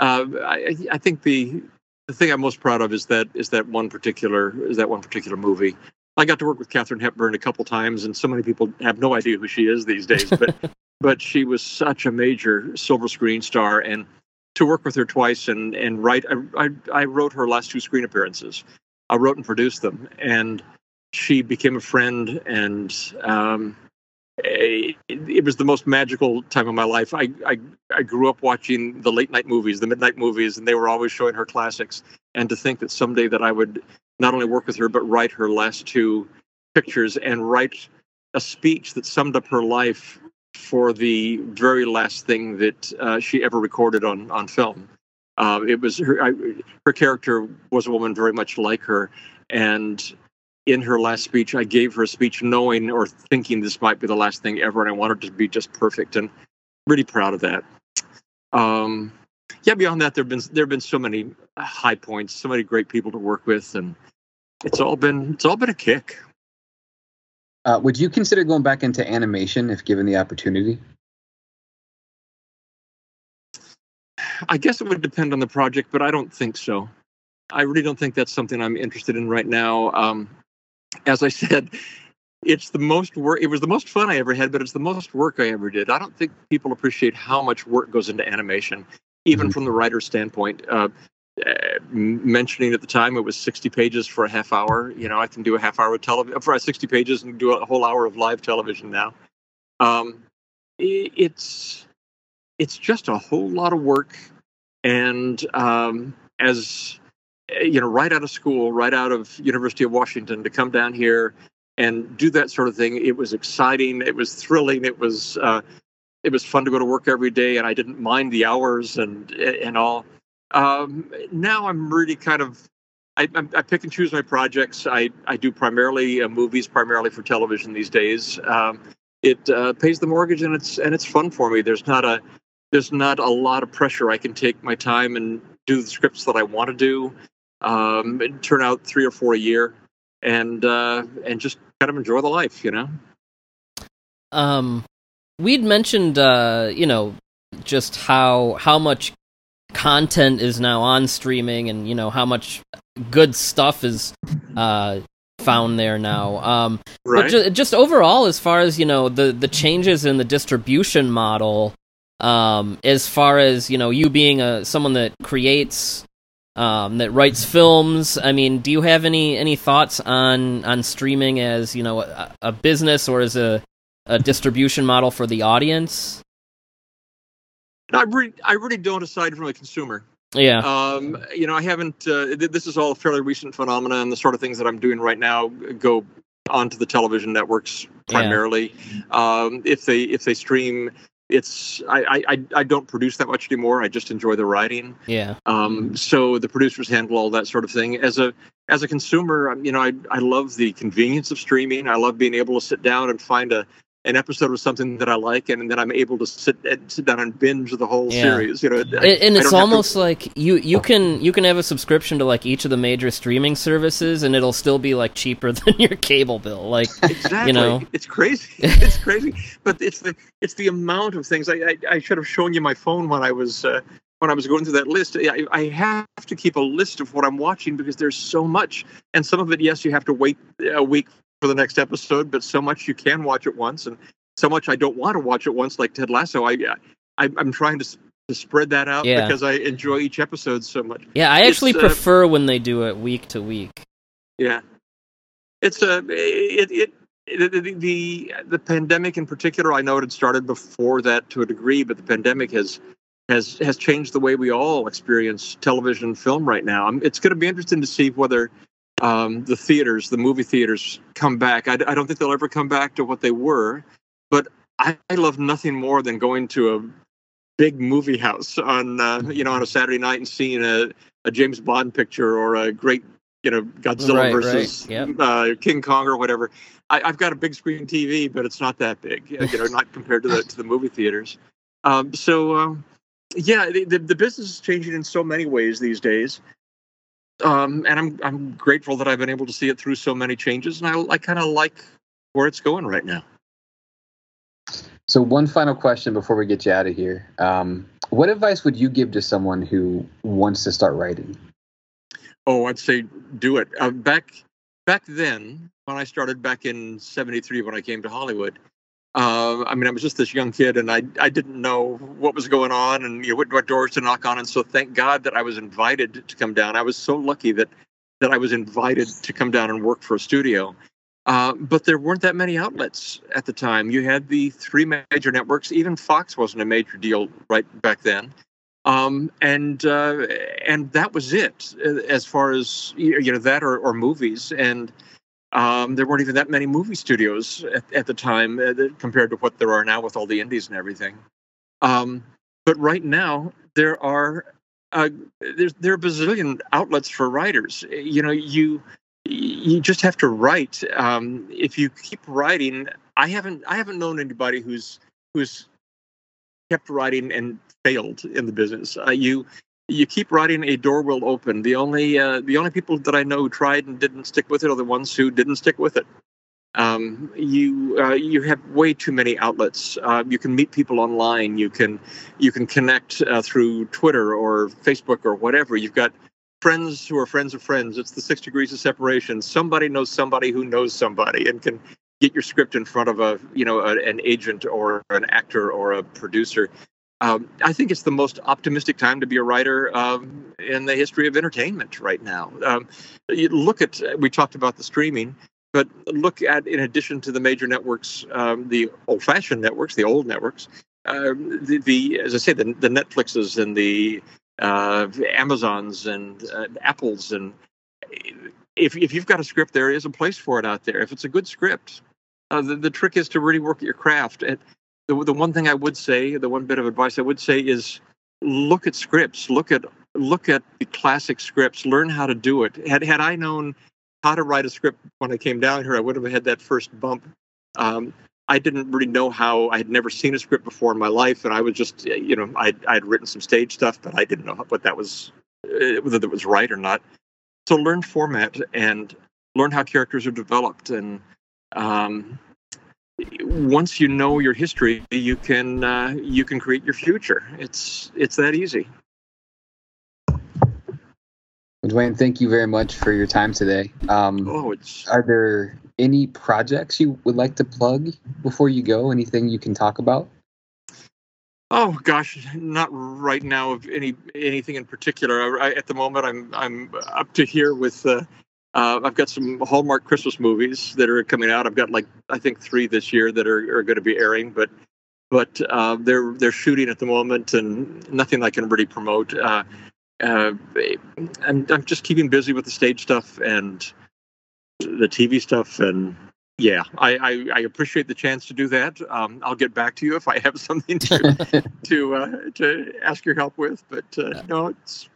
uh, I, I think the the thing I'm most proud of is that is that one particular is that one particular movie. I got to work with Katharine Hepburn a couple times, and so many people have no idea who she is these days. But but she was such a major silver screen star, and to work with her twice and and write, I I, I wrote her last two screen appearances. I wrote and produced them, and she became a friend, and um, it, it was the most magical time of my life. I, I I grew up watching the late night movies, the midnight movies, and they were always showing her classics. And to think that someday that I would not only work with her but write her last two pictures and write a speech that summed up her life for the very last thing that uh, she ever recorded on on film. Uh, it was her. I, her character was a woman very much like her, and in her last speech, I gave her a speech knowing or thinking this might be the last thing ever, and I wanted to be just perfect, and really proud of that. Um, yeah, beyond that, there've been there've been so many high points, so many great people to work with, and it's all been it's all been a kick. Uh, would you consider going back into animation if given the opportunity? I guess it would depend on the project, but I don't think so. I really don't think that's something I'm interested in right now. Um, as I said, it's the most work. It was the most fun I ever had, but it's the most work I ever did. I don't think people appreciate how much work goes into animation, even mm-hmm. from the writer's standpoint. Uh, uh, mentioning at the time it was 60 pages for a half hour. You know, I can do a half hour of television for 60 pages and do a whole hour of live television now. Um, it's it's just a whole lot of work, and um, as eh, you know, right out of school, right out of University of Washington, to come down here and do that sort of thing, it was exciting. It was thrilling. It was uh, it was fun to go to work every day, and I didn't mind the hours and and all um, now I'm really kind of I, I, pick and choose my projects. I, I do primarily uh, movies, primarily for television these days. Um, it uh, pays the mortgage and it's and it's fun for me. There's not a there's not a lot of pressure. I can take my time and do the scripts that I want to do, um, and turn out three or four a year, and uh, and just kind of enjoy the life, you know. Um, we'd mentioned, uh, you know, just how how much content is now on streaming and you know how much good stuff is uh, found there now um, right. but ju- just overall as far as you know the the changes in the distribution model um, as far as you know you being a someone that creates um, that writes films i mean do you have any any thoughts on on streaming as you know a, a business or as a, a distribution model for the audience I really, I really don't. Aside from a consumer, yeah. Um, you know, I haven't. Uh, this is all a fairly recent phenomenon. And the sort of things that I'm doing right now go onto the television networks primarily. Yeah. Um, if they if they stream, it's I, I I don't produce that much anymore. I just enjoy the writing. Yeah. Um, so the producers handle all that sort of thing. As a as a consumer, um, you know, I I love the convenience of streaming. I love being able to sit down and find a an episode of something that I like, and, then I'm able to sit sit down and binge the whole yeah. series. You know, and, and it's almost to... like you you can you can have a subscription to like each of the major streaming services, and it'll still be like cheaper than your cable bill. Like exactly, you know, it's crazy. It's crazy, but it's the it's the amount of things. I I, I should have shown you my phone when I was. Uh, when I was going through that list, I, I, have to keep a list of what I'm watching because there's so much, and some of it, yes, you have to wait a week for the next episode, but so much you can watch at once, and so much I don't want to watch at once, like Ted Lasso. I, I am trying to to spread that out yeah. because I enjoy each episode so much. Yeah, I actually it's, uh, prefer uh, when they do it week to week. Yeah, it's a uh, it, it the, the the pandemic in particular. I know it had started before that to a degree, but the pandemic has has has changed the way we all experience television film right now. It's going to be interesting to see whether um, the theaters, the movie theaters, come back. I, I, don't think they'll ever come back to what they were, but I, I love nothing more than going to a big movie house on uh, you know on a Saturday night and seeing a, a James Bond picture or a great you know Godzilla Right, versus right, yep. uh, King Kong or whatever. I, I've got a big screen TV, but it's not that big, you know, not compared to the to the movie theaters. Um, so um, yeah, the, the the business is changing in so many ways these days. Um, and I'm I'm grateful that I've been able to see it through so many changes, and I I kind of like where it's going right now. So, one final question before we get you out of here. Um, what advice would you give to someone who wants to start writing? Oh, I'd say do it. Uh, back back then, when I started back in '73, when I came to Hollywood, uh, I mean, I was just this young kid, and I I didn't know what was going on, and you know, what, what doors to knock on. And so, thank God that I was invited to come down. I was so lucky that that I was invited to come down and work for a studio. Uh, but there weren't that many outlets at the time. You had the three major networks. Even Fox wasn't a major deal right back then um, and uh, and that was it uh, as far as you know that or, or movies and um, there weren't even that many movie studios at, at the time uh, compared to what there are now with all the indies and everything. Um, but right now there are uh, there's there are bazillion outlets for writers. You know you you just have to write. Um, if you keep writing i haven't i haven't known anybody who's who's kept writing and failed in the business. Uh, you you keep writing, a door will open. The only uh, the only people that I know who tried and didn't stick with it are the ones who didn't stick with it. Um, you uh, you have way too many outlets. Uh, you can meet people online. You can you can connect uh, through Twitter or Facebook or whatever. You've got friends who are friends of friends. It's the six degrees of separation. Somebody knows somebody who knows somebody and can get your script in front of a you know a, an agent or an actor or a producer. Um, I think it's the most optimistic time to be a writer um, in the history of entertainment right now. Um, you look at we talked about the streaming, but look at in addition to the major networks, um, the old-fashioned networks, the old networks, um, the, the as I say, the, the Netflixes and the uh, Amazons and uh, Apples and if if you've got a script, there is a place for it out there. If it's a good script, uh, the the trick is to really work at your craft. And the the one thing I would say, the one bit of advice I would say is look at scripts, look at look at the classic scripts, learn how to do it. Had had I known how to write a script when I came down here, I would have had that first bump. Um, I didn't really know how. I had never seen a script before in my life, and I was just, you know, I I had written some stage stuff, but I didn't know what that was, uh, whether that was right or not. So learn format and learn how characters are developed, and um, once you know your history, you can uh, you can create your future. It's it's that easy. Duane, thank you very much for your time today. Um, Oh, it's are there any projects you would like to plug before you go? Anything you can talk about? Oh gosh, not right now of any anything in particular. I, at the moment, I'm I'm up to here with. Uh, uh, I've got some Hallmark Christmas movies that are coming out. I've got like I think three this year that are, are going to be airing, but but uh, they're they're shooting at the moment, and nothing I can really promote. Uh, uh, I'm I'm just keeping busy with the stage stuff and the TV stuff, and yeah, I, I, I appreciate the chance to do that. Um, I'll get back to you if I have something to to uh, to ask your help with. But uh, no, it's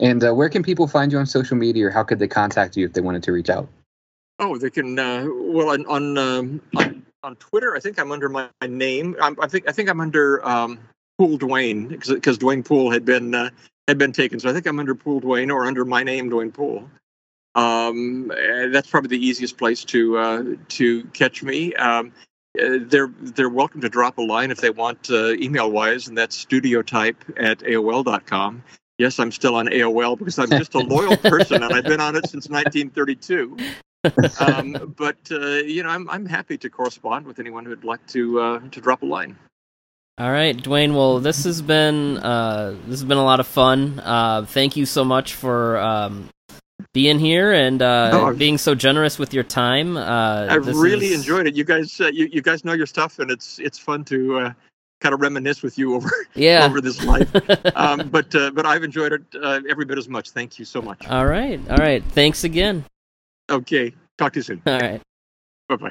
and uh, where can people find you on social media, or how could they contact you if they wanted to reach out? oh they can uh, well on on, um, on on Twitter. I think I'm under my, my name. I'm, I think I think I'm under um, Poole Duane because Duane Poole had been uh, had been taken. So I think I'm under Poole Duane or under my name Duane Poole. Um, that's probably the easiest place to uh, to catch me. Um, uh, they're they're welcome to drop a line if they want uh, email wise, and that's studiotype at AOL.com. Yes, I'm still on AOL because I'm just a loyal person and I've been on it since 1932. Um, but uh, you know, I'm I'm happy to correspond with anyone who'd like to uh, to drop a line. All right, Duane. Well, this has been uh, this has been a lot of fun. Uh, thank you so much for um, being here and uh, No, being so generous with your time. Uh, I've really is- enjoyed it. You guys, uh, you you guys know your stuff, and it's it's fun to uh, kind of reminisce with you over Yeah. over this life. um, but uh, but I've enjoyed it uh, every bit as much. Thank you so much. all right. All right. Thanks again. Okay, talk to you soon. All right. Bye bye.